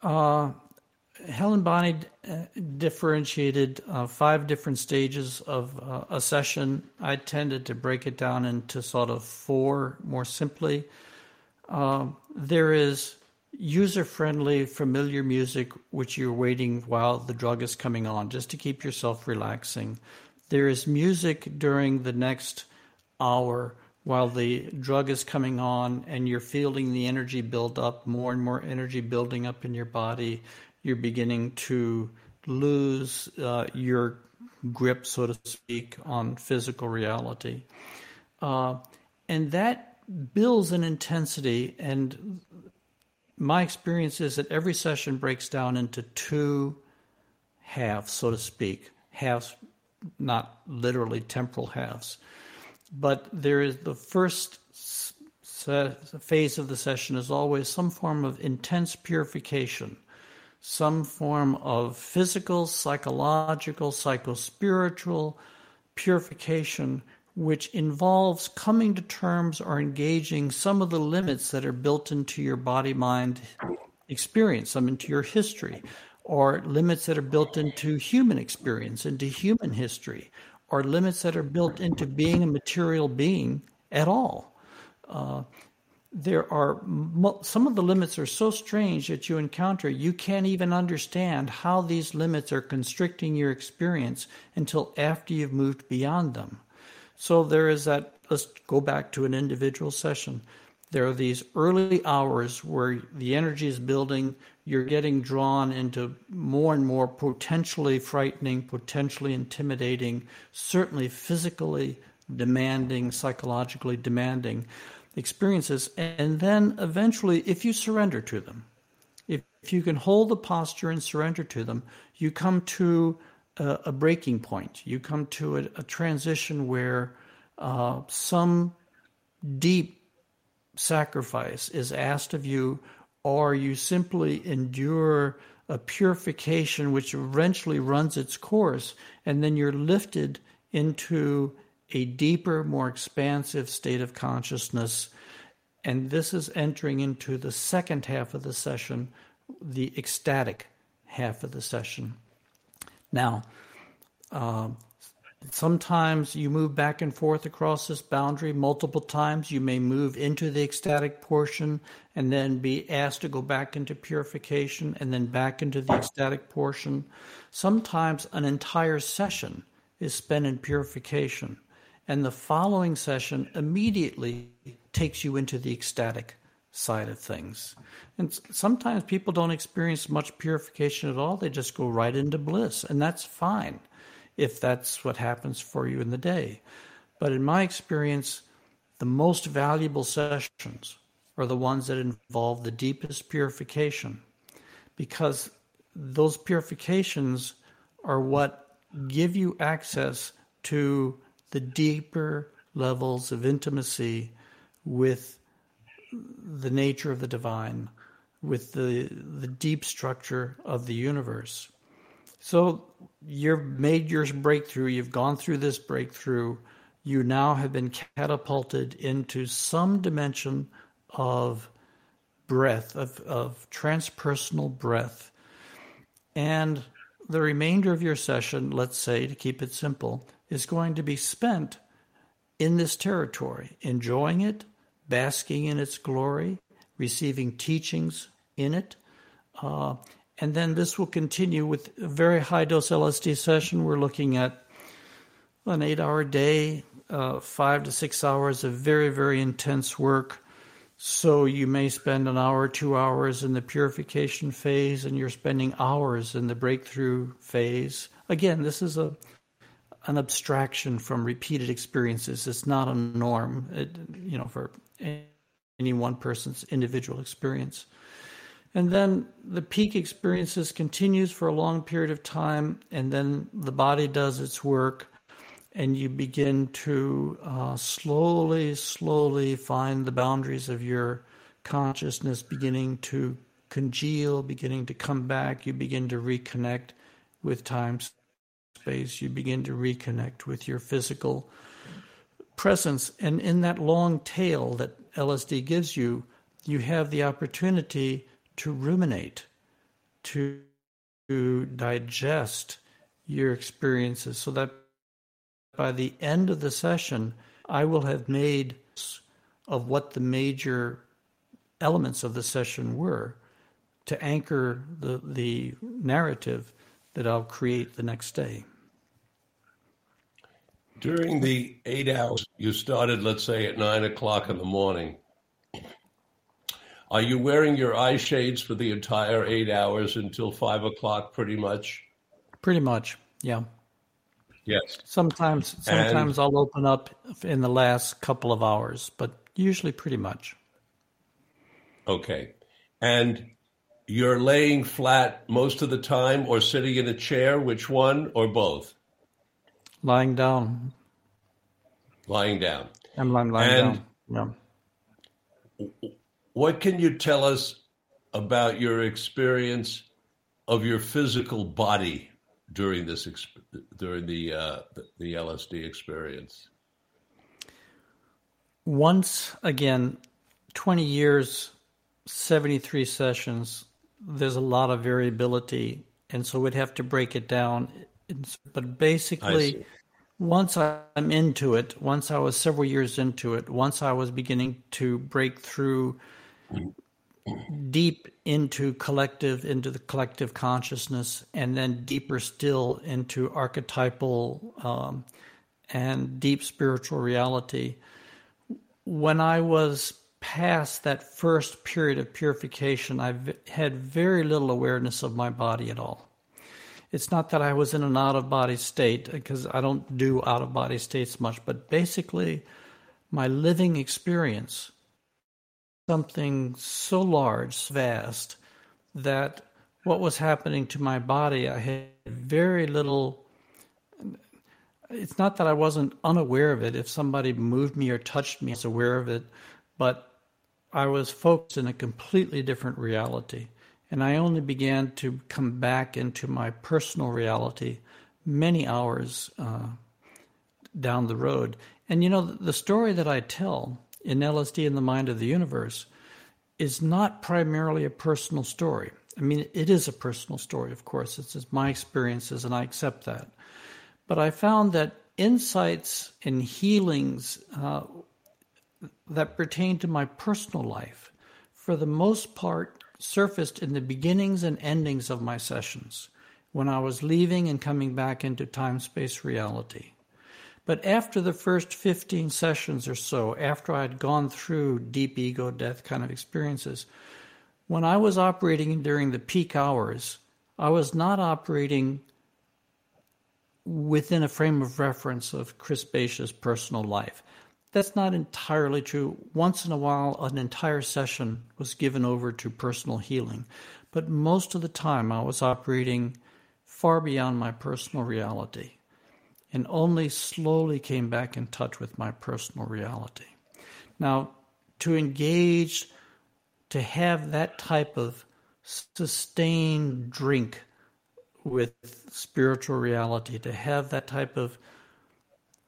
uh, Helen Bonney uh, differentiated uh, five different stages of uh, a session. I tended to break it down into sort of four more simply. Uh, there is user friendly, familiar music which you're waiting while the drug is coming on, just to keep yourself relaxing. There is music during the next hour while the drug is coming on and you're feeling the energy build up, more and more energy building up in your body. You're beginning to lose uh, your grip, so to speak, on physical reality. Uh, and that builds an intensity. And my experience is that every session breaks down into two halves, so to speak. Halves, not literally temporal halves. But there is the first phase of the session is always some form of intense purification, some form of physical, psychological, psychospiritual purification, which involves coming to terms or engaging some of the limits that are built into your body mind experience, some into your history, or limits that are built into human experience, into human history, or limits that are built into being a material being at all. Uh, there are some of the limits are so strange that you encounter you can't even understand how these limits are constricting your experience until after you've moved beyond them. So there is that. Let's go back to an individual session. There are these early hours where the energy is building, you're getting drawn into more and more potentially frightening, potentially intimidating, certainly physically demanding, psychologically demanding experiences. And then eventually, if you surrender to them, if, if you can hold the posture and surrender to them, you come to a, a breaking point. You come to a, a transition where uh, some deep sacrifice is asked of you or you simply endure a purification which eventually runs its course, and then you're lifted into a deeper, more expansive state of consciousness. And this is entering into the second half of the session, the ecstatic half of the session. Now, uh, Sometimes you move back and forth across this boundary multiple times. You may move into the ecstatic portion and then be asked to go back into purification and then back into the ecstatic portion. Sometimes an entire session is spent in purification, and the following session immediately takes you into the ecstatic side of things. And sometimes people don't experience much purification at all, they just go right into bliss, and that's fine if that's what happens for you in the day. But in my experience, the most valuable sessions are the ones that involve the deepest purification because those purifications are what give you access to the deeper levels of intimacy with the nature of the divine, with the, the deep structure of the universe. So you've made your breakthrough, you've gone through this breakthrough, you now have been catapulted into some dimension of breath, of, of transpersonal breath. And the remainder of your session, let's say, to keep it simple, is going to be spent in this territory, enjoying it, basking in its glory, receiving teachings in it, uh, and then this will continue with a very high dose LSD session. We're looking at an eight hour day, uh, five to six hours of very, very intense work. So you may spend an hour, two hours in the purification phase, and you're spending hours in the breakthrough phase. Again, this is a an abstraction from repeated experiences. It's not a norm, it, you know, for any one person's individual experience. And then the peak experiences continues for a long period of time, and then the body does its work, and you begin to uh, slowly, slowly find the boundaries of your consciousness beginning to congeal, beginning to come back. You begin to reconnect with time, space. You begin to reconnect with your physical presence. And in that long tail that LSD gives you, you have the opportunity to ruminate, to, to digest your experiences so that by the end of the session, I will have made of what the major elements of the session were to anchor the, the narrative that I'll create the next day. During the eight hours you started, let's say at nine o'clock in the morning, are you wearing your eye shades for the entire eight hours until five o'clock, pretty much? Pretty much, yeah. Yes. Sometimes, sometimes and, I'll open up in the last couple of hours, but usually pretty much. Okay, and you're laying flat most of the time, or sitting in a chair. Which one, or both? Lying down. Lying down. I'm lying, lying and down. Yeah. What can you tell us about your experience of your physical body during this during the uh, the LSD experience? Once again, twenty years, seventy three sessions. There's a lot of variability, and so we'd have to break it down. But basically, once I'm into it, once I was several years into it, once I was beginning to break through deep into collective, into the collective consciousness, and then deeper still into archetypal um, and deep spiritual reality. When I was past that first period of purification, I had very little awareness of my body at all. It's not that I was in an out of body state, because I don't do out of body states much, but basically, my living experience something so large, vast, that what was happening to my body, I had very little. It's not that I wasn't unaware of it. If somebody moved me or touched me, I was aware of it, but I was focused in a completely different reality. And I only began to come back into my personal reality many hours uh, down the road. And you know, the story that I tell in LSD and the Mind of the Universe is not primarily a personal story. I mean, it is a personal story, of course. It's, it's my experiences, and I accept that. But I found that insights and healings uh, that pertain to my personal life, for the most part, surfaced in the beginnings and endings of my sessions when I was leaving and coming back into time space reality. But after the first 15 sessions or so, after I'd gone through deep ego death kind of experiences, when I was operating during the peak hours, I was not operating within a frame of reference of Chris Bache's personal life. That's not entirely true. Once in a while, an entire session was given over to personal healing, but most of the time I was operating far beyond my personal reality and only slowly came back in touch with my personal reality. Now, to engage, to have that type of sustained drink with spiritual reality, to have that type of,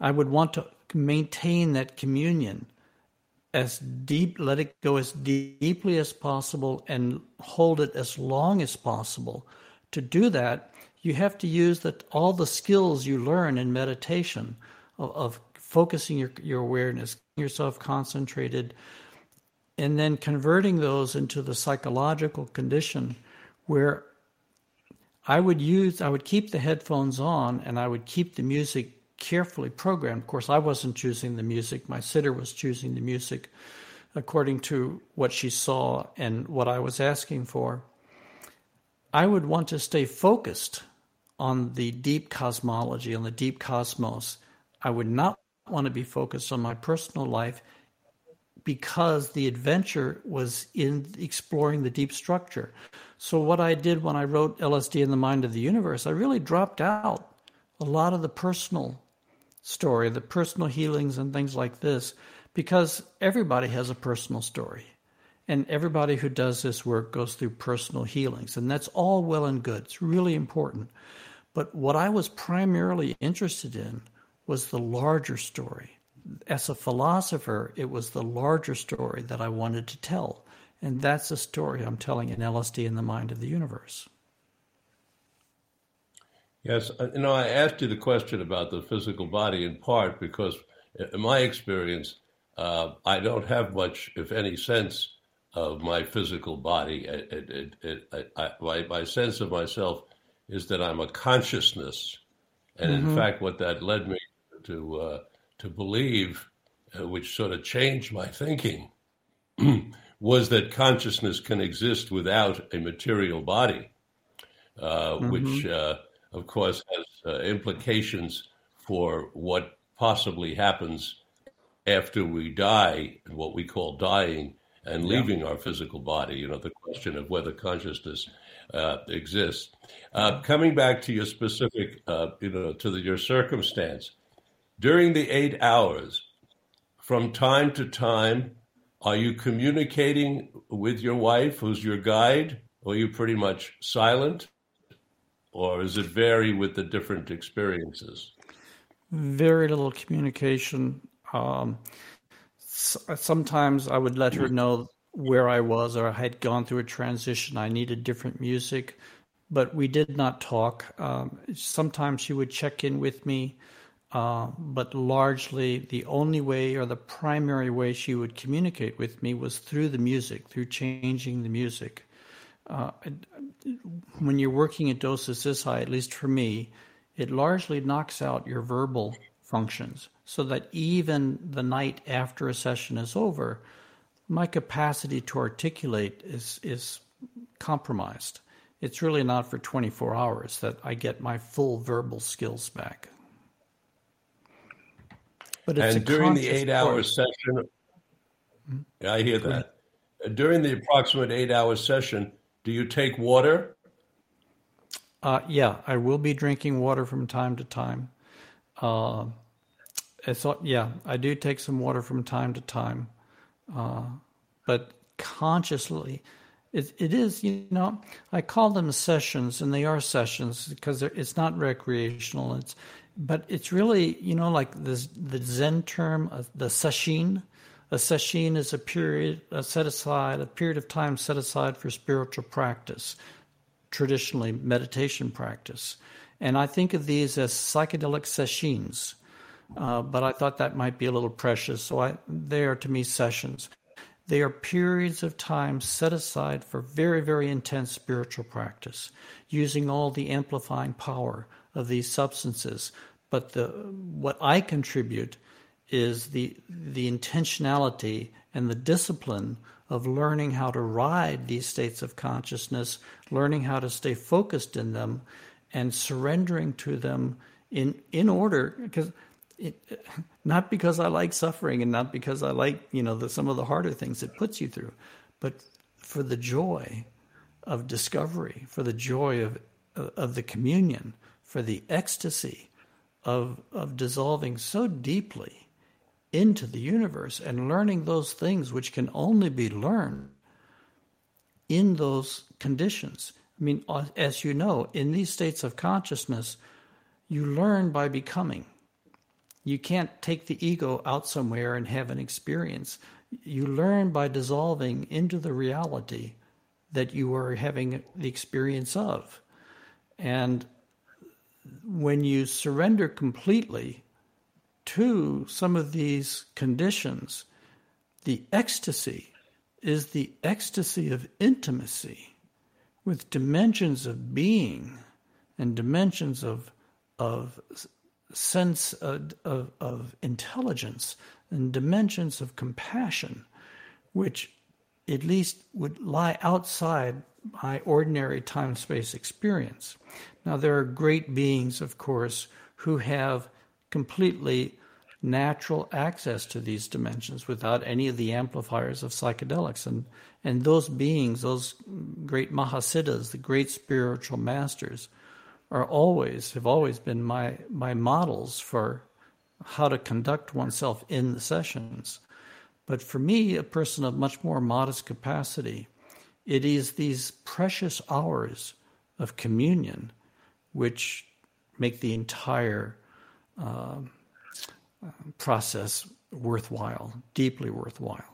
I would want to maintain that communion as deep, let it go as deeply as possible and hold it as long as possible. To do that, you have to use that all the skills you learn in meditation of, of focusing your, your awareness, yourself concentrated, and then converting those into the psychological condition where I would use, I would keep the headphones on and I would keep the music carefully programmed. Of course, I wasn't choosing the music, my sitter was choosing the music according to what she saw and what I was asking for. I would want to stay focused on the deep cosmology, on the deep cosmos. I would not want to be focused on my personal life because the adventure was in exploring the deep structure. So, what I did when I wrote LSD and the Mind of the Universe, I really dropped out a lot of the personal story, the personal healings and things like this, because everybody has a personal story. And everybody who does this work goes through personal healings. And that's all well and good. It's really important. But what I was primarily interested in was the larger story. As a philosopher, it was the larger story that I wanted to tell. And that's the story I'm telling in LSD and the Mind of the Universe. Yes, uh, you know, I asked you the question about the physical body in part because, in my experience, uh, I don't have much, if any, sense of my physical body. It, it, it, I, my, my sense of myself is that I'm a consciousness. And mm-hmm. in fact, what that led me to uh, to believe, uh, which sort of changed my thinking, (clears throat) was that consciousness can exist without a material body, uh, mm-hmm. which, uh, of course, has uh, implications for what possibly happens after we die, what we call dying and leaving yeah. our physical body. You know, the question of whether consciousness uh, exists. Uh, coming back to your specific, uh, you know, to the, your circumstance, during the eight hours, from time to time, are you communicating with your wife, who's your guide, or are you pretty much silent? Or does it vary with the different experiences? Very little communication. Um, sometimes I would let her know where I was or I had gone through a transition. I needed different music, but we did not talk. Um, sometimes she would check in with me uh, but largely, the only way or the primary way she would communicate with me was through the music, through changing the music. Uh, when you're working at doses this high, at least for me, it largely knocks out your verbal functions so that even the night after a session is over, my capacity to articulate is, is compromised. It's really not for 24 hours that I get my full verbal skills back. But and during the eight hour session, mm-hmm. I hear that. During the approximate eight hour session, do you take water? Uh, yeah, I will be drinking water from time to time. Uh, it's, yeah, I do take some water from time to time. Uh, but consciously, it, it is, you know, I call them sessions, and they are sessions because it's not recreational. It's but it's really you know like the the Zen term, the sesshin. A sesshin is a period a set aside, a period of time set aside for spiritual practice, traditionally meditation practice. And I think of these as psychedelic sessions. Uh, but I thought that might be a little precious, so I, they are to me sessions. They are periods of time set aside for very, very intense spiritual practice, using all the amplifying power of these substances but the what I contribute is the the intentionality and the discipline of learning how to ride these states of consciousness, learning how to stay focused in them, and surrendering to them in in order because. It, (laughs) not because I like suffering and not because I like you know the, some of the harder things it puts you through, but for the joy of discovery, for the joy of of the communion, for the ecstasy of, of dissolving so deeply into the universe and learning those things which can only be learned in those conditions. I mean, uh, as you know, in these states of consciousness, you learn by becoming. You can't take the ego out somewhere and have an experience. You learn by dissolving into the reality that you are having the experience of. And when you surrender completely to some of these conditions, the ecstasy is the ecstasy of intimacy with dimensions of being and dimensions of, of sense of, of, intelligence and dimensions of compassion, which at least would lie outside my ordinary time space experience. Now, there are great beings, of course, who have completely natural access to these dimensions without any of the amplifiers of psychedelics. And, and those beings, those great Mahasiddhas, the great spiritual masters, are always, have always been my, my models for how to conduct oneself in the sessions. But for me, a person of much more modest capacity, it is these precious hours of communion which make the entire uh, process worthwhile, deeply worthwhile.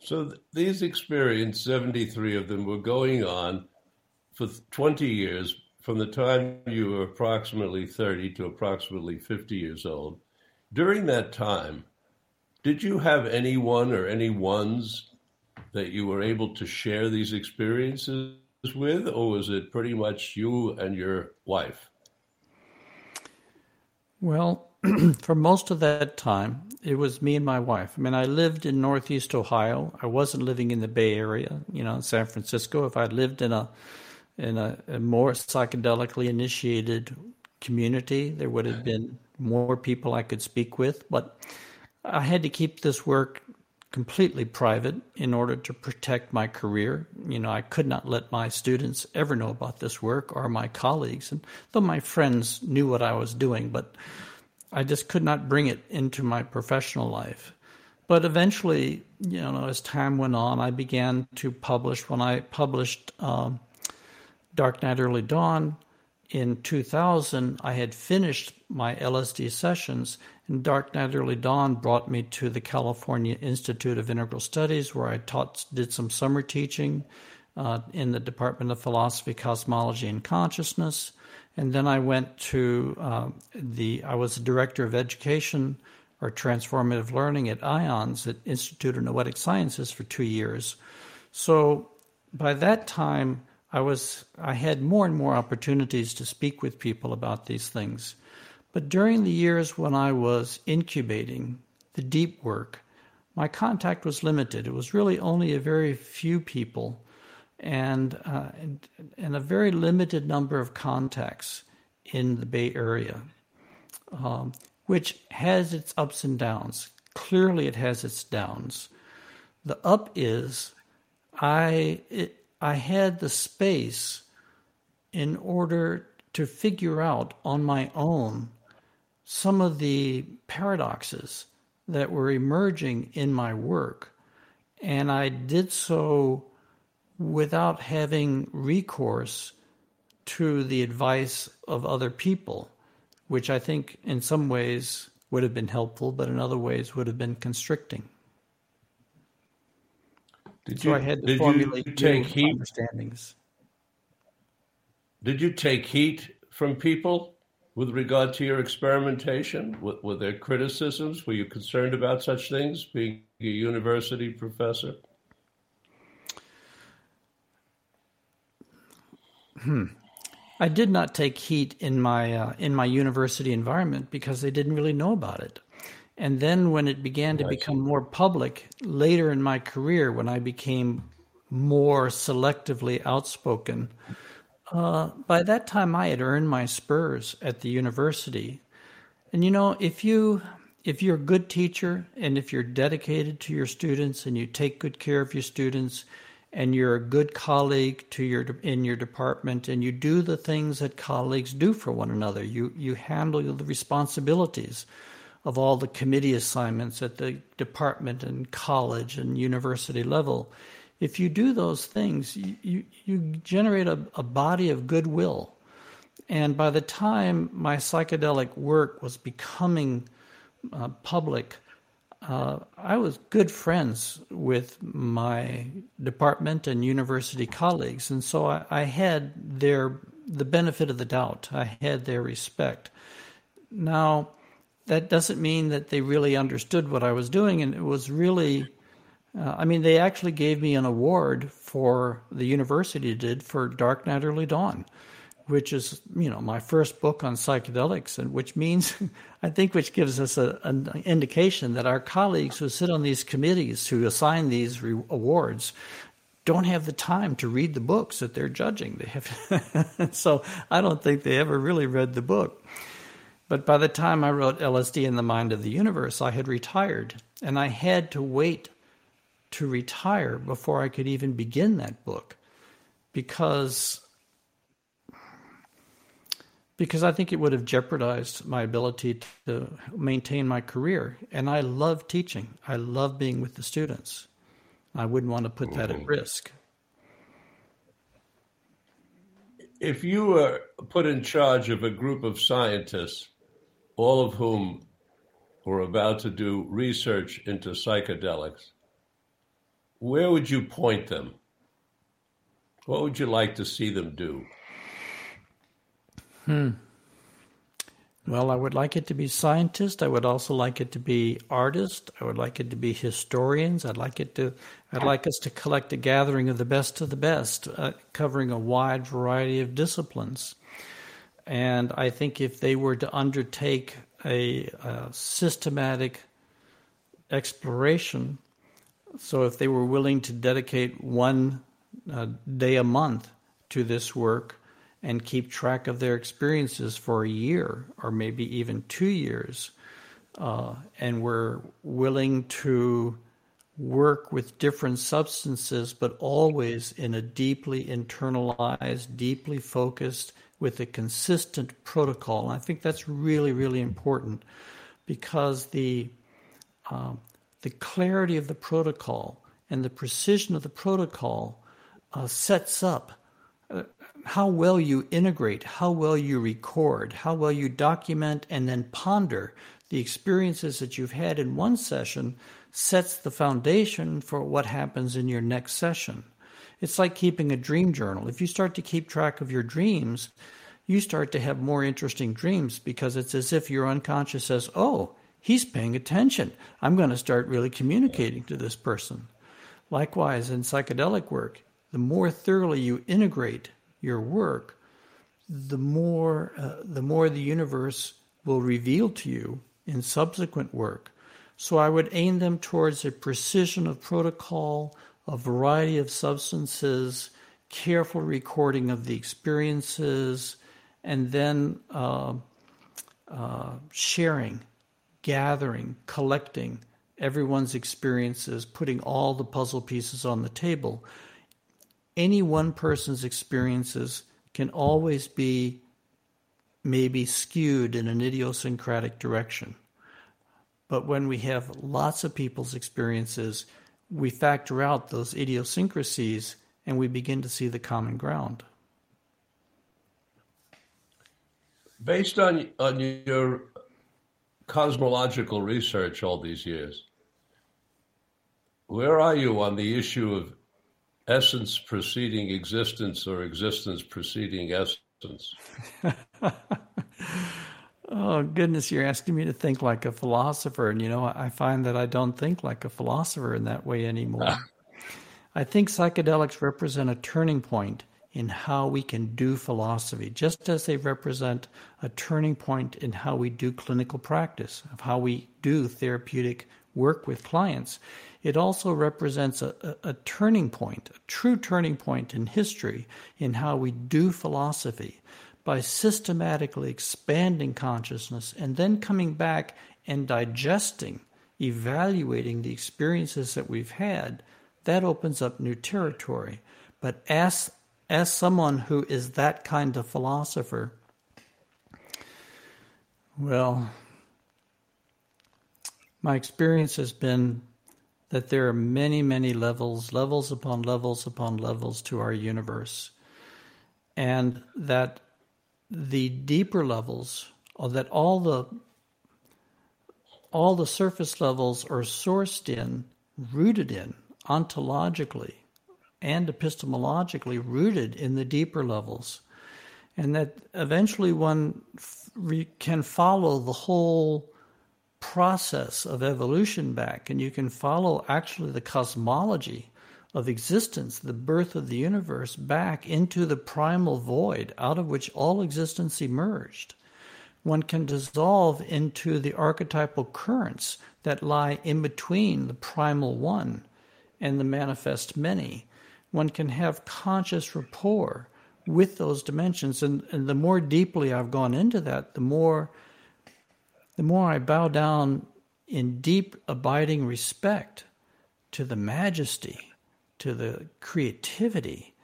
So th- these experiences, 73 of them, were going on for 20 years, from the time you were approximately 30 to approximately 50 years old. During that time, did you have anyone or any ones that you were able to share these experiences with, or was it pretty much you and your wife? Well, (clears throat) for most of that time, it was me and my wife. I mean, I lived in Northeast Ohio. I wasn't living in the Bay Area, you know, San Francisco. If I'd lived in a in a, a more psychedelically initiated community, there would have been more people I could speak with. But I had to keep this work completely private in order to protect my career. You know, I could not let my students ever know about this work or my colleagues, and though my friends knew what I was doing, but I just could not bring it into my professional life. But eventually, you know, as time went on, I began to publish. When I published um, Dark Night, Early Dawn in 2000, I had finished my LSD sessions, and Dark Night, Early Dawn brought me to the California Institute of Integral Studies, where I taught, did some summer teaching uh, in the Department of Philosophy, Cosmology, and Consciousness. And then I went to uh, the, I was director of education or transformative learning at IONS at Institute of Noetic Sciences for two years. So by that time, I was I had more and more opportunities to speak with people about these things. But during the years when I was incubating the deep work, my contact was limited. It was really only a very few people and, uh, and, and a very limited number of contacts in the Bay Area, um, which has its ups and downs. Clearly, it has its downs. The up is I it, I had the space in order to figure out on my own some of the paradoxes that were emerging in my work. And I did so without having recourse to the advice of other people, which I think in some ways would have been helpful, but in other ways would have been constricting. Did so you, I had to formulate take heat? understandings. Did you take heat from people with regard to your experimentation? Were, were there criticisms? Were you concerned about such things, being a university professor? Hmm. I did not take heat in my uh, in my university environment because they didn't really know about it. And then when it began to become more public later in my career, when I became more selectively outspoken, uh, by that time I had earned my spurs at the university. And you know, if you if you're a good teacher and if you're dedicated to your students and you take good care of your students, and you're a good colleague to your in your department and you do the things that colleagues do for one another you you handle the responsibilities of all the committee assignments at the department and college and university level if you do those things you you, you generate a, a body of goodwill and by the time my psychedelic work was becoming uh, public uh, I was good friends with my department and university colleagues, and so I, I, had their the benefit of the doubt. I had their respect. Now, that doesn't mean that they really understood what I was doing, and it was really. Uh, I mean, they actually gave me an award for the university did for Dark Night Early Dawn, which is you know my first book on psychedelics, and which means (laughs) I think which gives us a, an indication that our colleagues who sit on these committees who assign these re- awards don't have the time to read the books that they're judging. They have, (laughs) so I don't think they ever really read the book. But by the time I wrote LSD in the Mind of the Universe, I had retired, and I had to wait to retire before I could even begin that book because because I think it would have jeopardized my ability to maintain my career. And I love teaching, I love being with the students. I wouldn't want to put that at mm-hmm. risk. If you were put in charge of a group of scientists, all of whom were about to do research into psychedelics, where would you point them? What would you like to see them do? Hmm. Well, I would like it to be scientists. I would also like it to be artists. I would like it to be historians. I'd like it to. I'd like us to collect a gathering of the best of the best, uh, covering a wide variety of disciplines. And I think if they were to undertake a, a systematic exploration. So if they were willing to dedicate one uh, day a month to this work and keep track of their experiences for a year or maybe even two years, uh, and were willing to work with different substances, but always in a deeply internalized, deeply focused, with a consistent protocol. And I think that's really, really important because the um, the clarity of the protocol and the precision of the protocol uh, sets up uh, how well you integrate, how well you record, how well you document, and then ponder the experiences that you've had in one session sets the foundation for what happens in your next session. It's like keeping a dream journal. If you start to keep track of your dreams, you start to have more interesting dreams because it's as if your unconscious says, Oh, he's paying attention. I'm going to start really communicating to this person. Likewise, in psychedelic work, the more thoroughly you integrate your work, the more uh, the more the universe will reveal to you in subsequent work. So I would aim them towards a precision of protocol, a variety of substances, careful recording of the experiences, and then uh, uh, sharing, gathering, collecting everyone's experiences, putting all the puzzle pieces on the table. Any one person's experiences can always be maybe skewed in an idiosyncratic direction. But when we have lots of people's experiences, we factor out those idiosyncrasies and we begin to see the common ground. Based on, on your cosmological research all these years, where are you on the issue of essence preceding existence or existence preceding essence? (laughs) oh, goodness, you're asking me to think like a philosopher. And, you know, I find that I don't think like a philosopher in that way anymore. (laughs) I think psychedelics represent a turning point in how we can do philosophy, just as they represent a turning point in how we do clinical practice, of how we do therapeutic work with clients. It also represents a, a, a, turning point, a true turning point in history in how we do philosophy by systematically expanding consciousness and then coming back and digesting, evaluating the experiences that we've had. That opens up new territory. But as, as someone who is that kind of philosopher, well, my experience has been that there are many, many levels, levels upon levels upon levels to our universe. And that the deeper levels, that all the all the surface levels are sourced in, rooted in, ontologically and epistemologically rooted in the deeper levels. And that eventually one can follow the whole process of evolution back, and you can follow actually the cosmology of existence, the birth of the universe, back into the primal void out of which all existence emerged. One can dissolve into the archetypal currents that lie in between the primal one and the manifest many. One can have conscious rapport with those dimensions. And, and the more deeply I've gone into that, the more the more I bow down in deep, abiding respect to the majesty, to the creativity,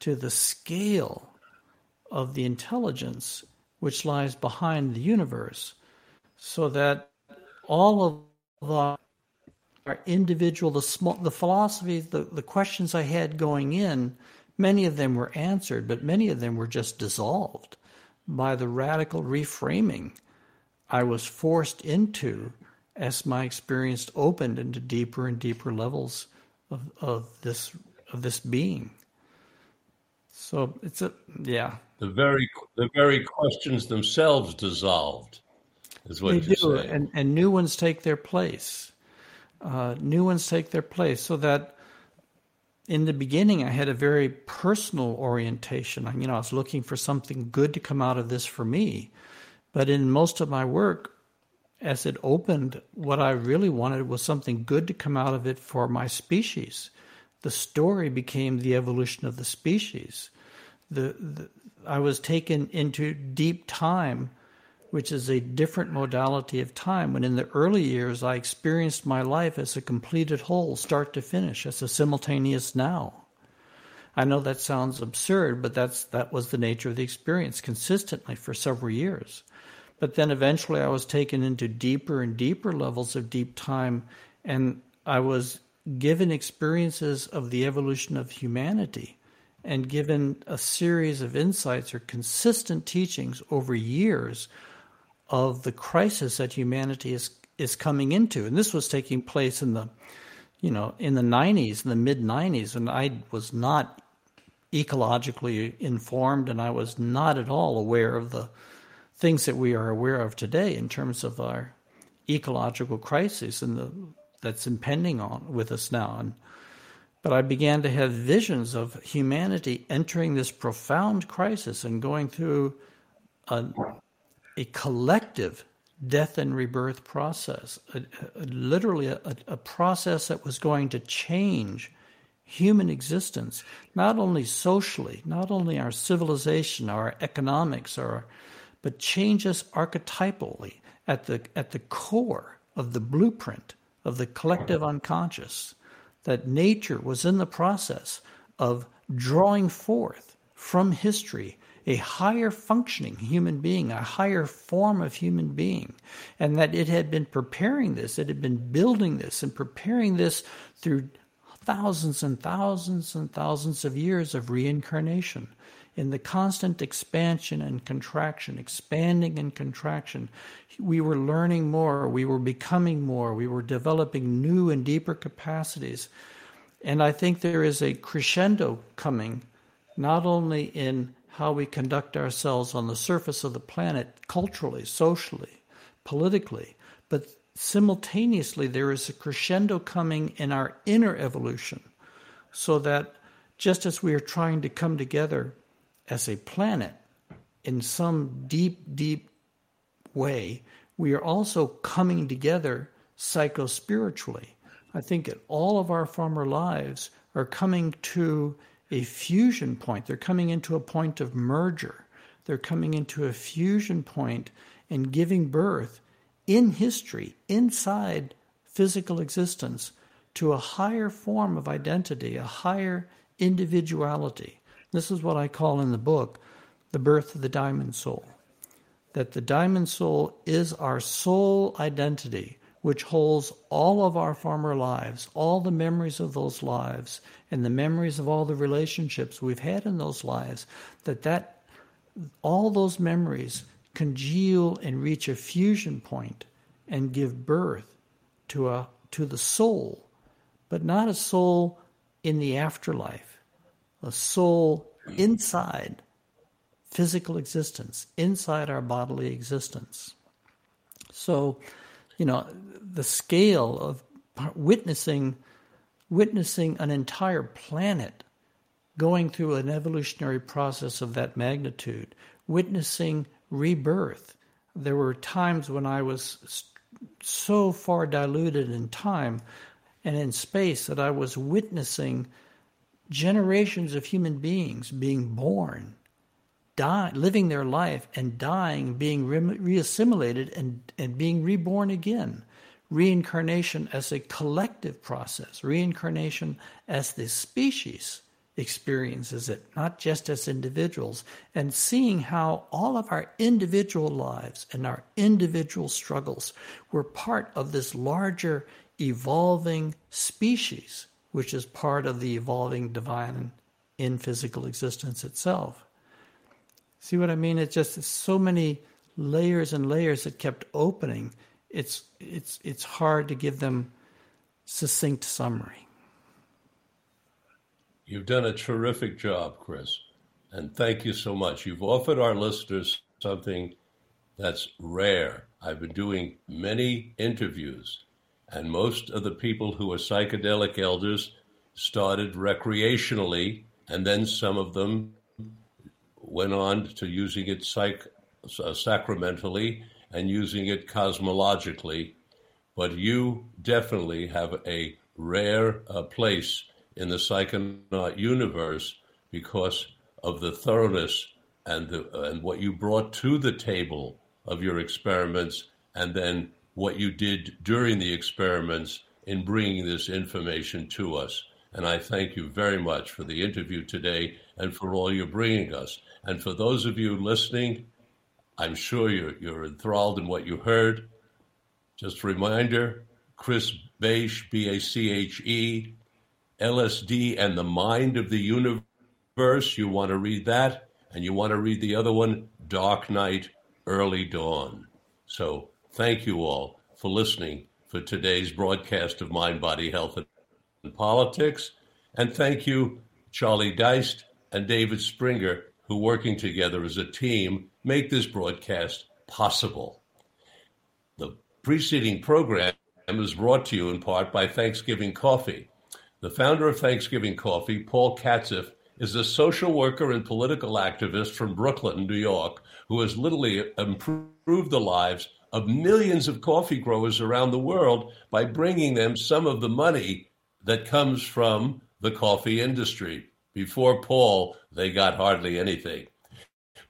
to the scale of the intelligence which lies behind the universe, so that all of the our individual, the small, the philosophies, the, the questions I had going in, many of them were answered, but many of them were just dissolved by the radical reframing I was forced into as my experience opened into deeper and deeper levels of, of this of this being. So it's a yeah. The very the very questions themselves dissolved, is what they you do, say. and and new ones take their place. Uh, new ones take their place, so that in the beginning I had a very personal orientation. You know, I was looking for something good to come out of this for me. But in most of my work, as it opened, what I really wanted was something good to come out of it for my species. The story became the evolution of the species. The, the I was taken into deep time, which is a different modality of time. When in the early years I experienced my life as a completed whole, start to finish, as a simultaneous now. I know that sounds absurd, but that's that was the nature of the experience consistently for several years. But then eventually I was taken into deeper and deeper levels of deep time, and I was given experiences of the evolution of humanity and given a series of insights or consistent teachings over years of the crisis that humanity is is coming into. And this was taking place in the you know, in the 90s, in the mid 90s, and I was not ecologically informed and I was not at all aware of the things that we are aware of today in terms of our ecological crisis and the, that's impending on with us now. And, but I began to have visions of humanity entering this profound crisis and going through a, a collective death and rebirth process, a, a, literally a process that was going to change human existence, not only socially, not only our civilization, our economics, our but changes archetypally at the, at the core of the blueprint of the collective unconscious, that nature was in the process of drawing forth from history a higher functioning human being, a higher form of human being, and that it had been preparing this, it had been building this and preparing this through thousands and thousands and thousands of years of reincarnation in the constant expansion and contraction, expanding and contraction, we were learning more, we were becoming more, we were developing new and deeper capacities. And I think there is a crescendo coming, not only in how we conduct ourselves on the surface of the planet, culturally, socially, politically, but simultaneously there is a crescendo coming in our inner evolution, so that just as we are trying to come together as a planet in some deep, deep way, we are also coming together psychospiritually. I think that all of our former lives are coming to a fusion point. They're coming into a point of merger. They're coming into a fusion point and giving birth in history, inside physical existence, to a higher form of identity, a higher individuality. This is what I call in the book the birth of the diamond soul. That the diamond soul is our soul identity, which holds all of our former lives, all the memories of those lives, and the memories of all the relationships we've had in those lives, that, that all those memories congeal and reach a fusion point and give birth to a to the soul, but not a soul in the afterlife a soul inside physical existence, inside our bodily existence. So, you know, the scale of witnessing witnessing an entire planet going through an evolutionary process of that magnitude, witnessing rebirth. There were times when I was so far diluted in time and in space that I was witnessing generations of human beings being born, die, living their life, and dying, being re- reassimilated, and, and being reborn again. Reincarnation as a collective process, reincarnation as the species experiences it, not just as individuals, and seeing how all of our individual lives and our individual struggles were part of this larger evolving species which is part of the evolving divine in physical existence itself. See what I mean? It's just so many layers and layers that kept opening. It's it's it's hard to give them succinct summary. You've done a terrific job, Chris, and thank you so much. You've offered our listeners something that's rare. I've been doing many interviews and most of the people who are psychedelic elders started recreationally, and then some of them went on to using it psych, uh, sacramentally, and using it cosmologically, but you definitely have a rare uh, place in the psychonaut universe because of the thoroughness and the, and what you brought to the table of your experiments, and then what you did during the experiments in bringing this information to us. And I thank you very much for the interview today and for all you're bringing us. And for those of you listening, I'm sure you're, you're enthralled in what you heard. Just a reminder Chris Bache, B A C H E, LSD and the Mind of the Universe. You want to read that. And you want to read the other one, Dark Night, Early Dawn. So thank you all for listening for today's broadcast of Mind, Body, Health, and Politics. And thank you, Charlie Deist and David Springer, who working together as a team make this broadcast possible. The preceding program is brought to you in part by Thanksgiving Coffee. The founder of Thanksgiving Coffee, Paul Katzeff, is a social worker and political activist from Brooklyn, New York, who has literally improved the lives of millions of coffee growers around the world by bringing them some of the money that comes from the coffee industry. Before Paul, they got hardly anything.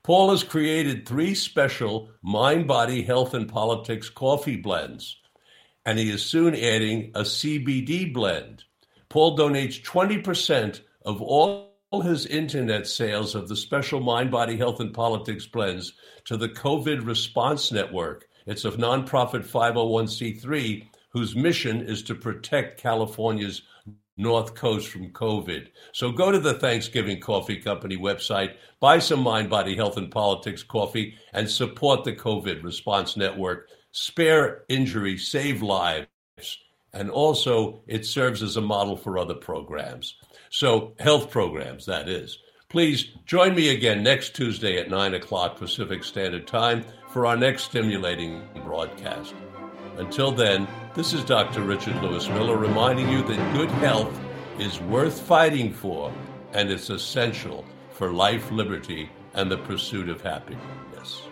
Paul has created three special mind, body, health, and politics coffee blends, and he is soon adding a CBD blend. Paul donates 20% of all his internet sales of the special mind, body, health, and politics blends to the COVID Response Network. It's a nonprofit 501c3 whose mission is to protect California's North Coast from COVID. So go to the Thanksgiving Coffee Company website, buy some Mind, Body, Health, and Politics coffee, and support the COVID Response Network. Spare injury, save lives. And also, it serves as a model for other programs. So, health programs, that is. Please join me again next Tuesday at 9 o'clock Pacific Standard Time for our next stimulating broadcast. Until then, this is Dr. Richard Lewis Miller reminding you that good health is worth fighting for and it's essential for life, liberty, and the pursuit of happiness.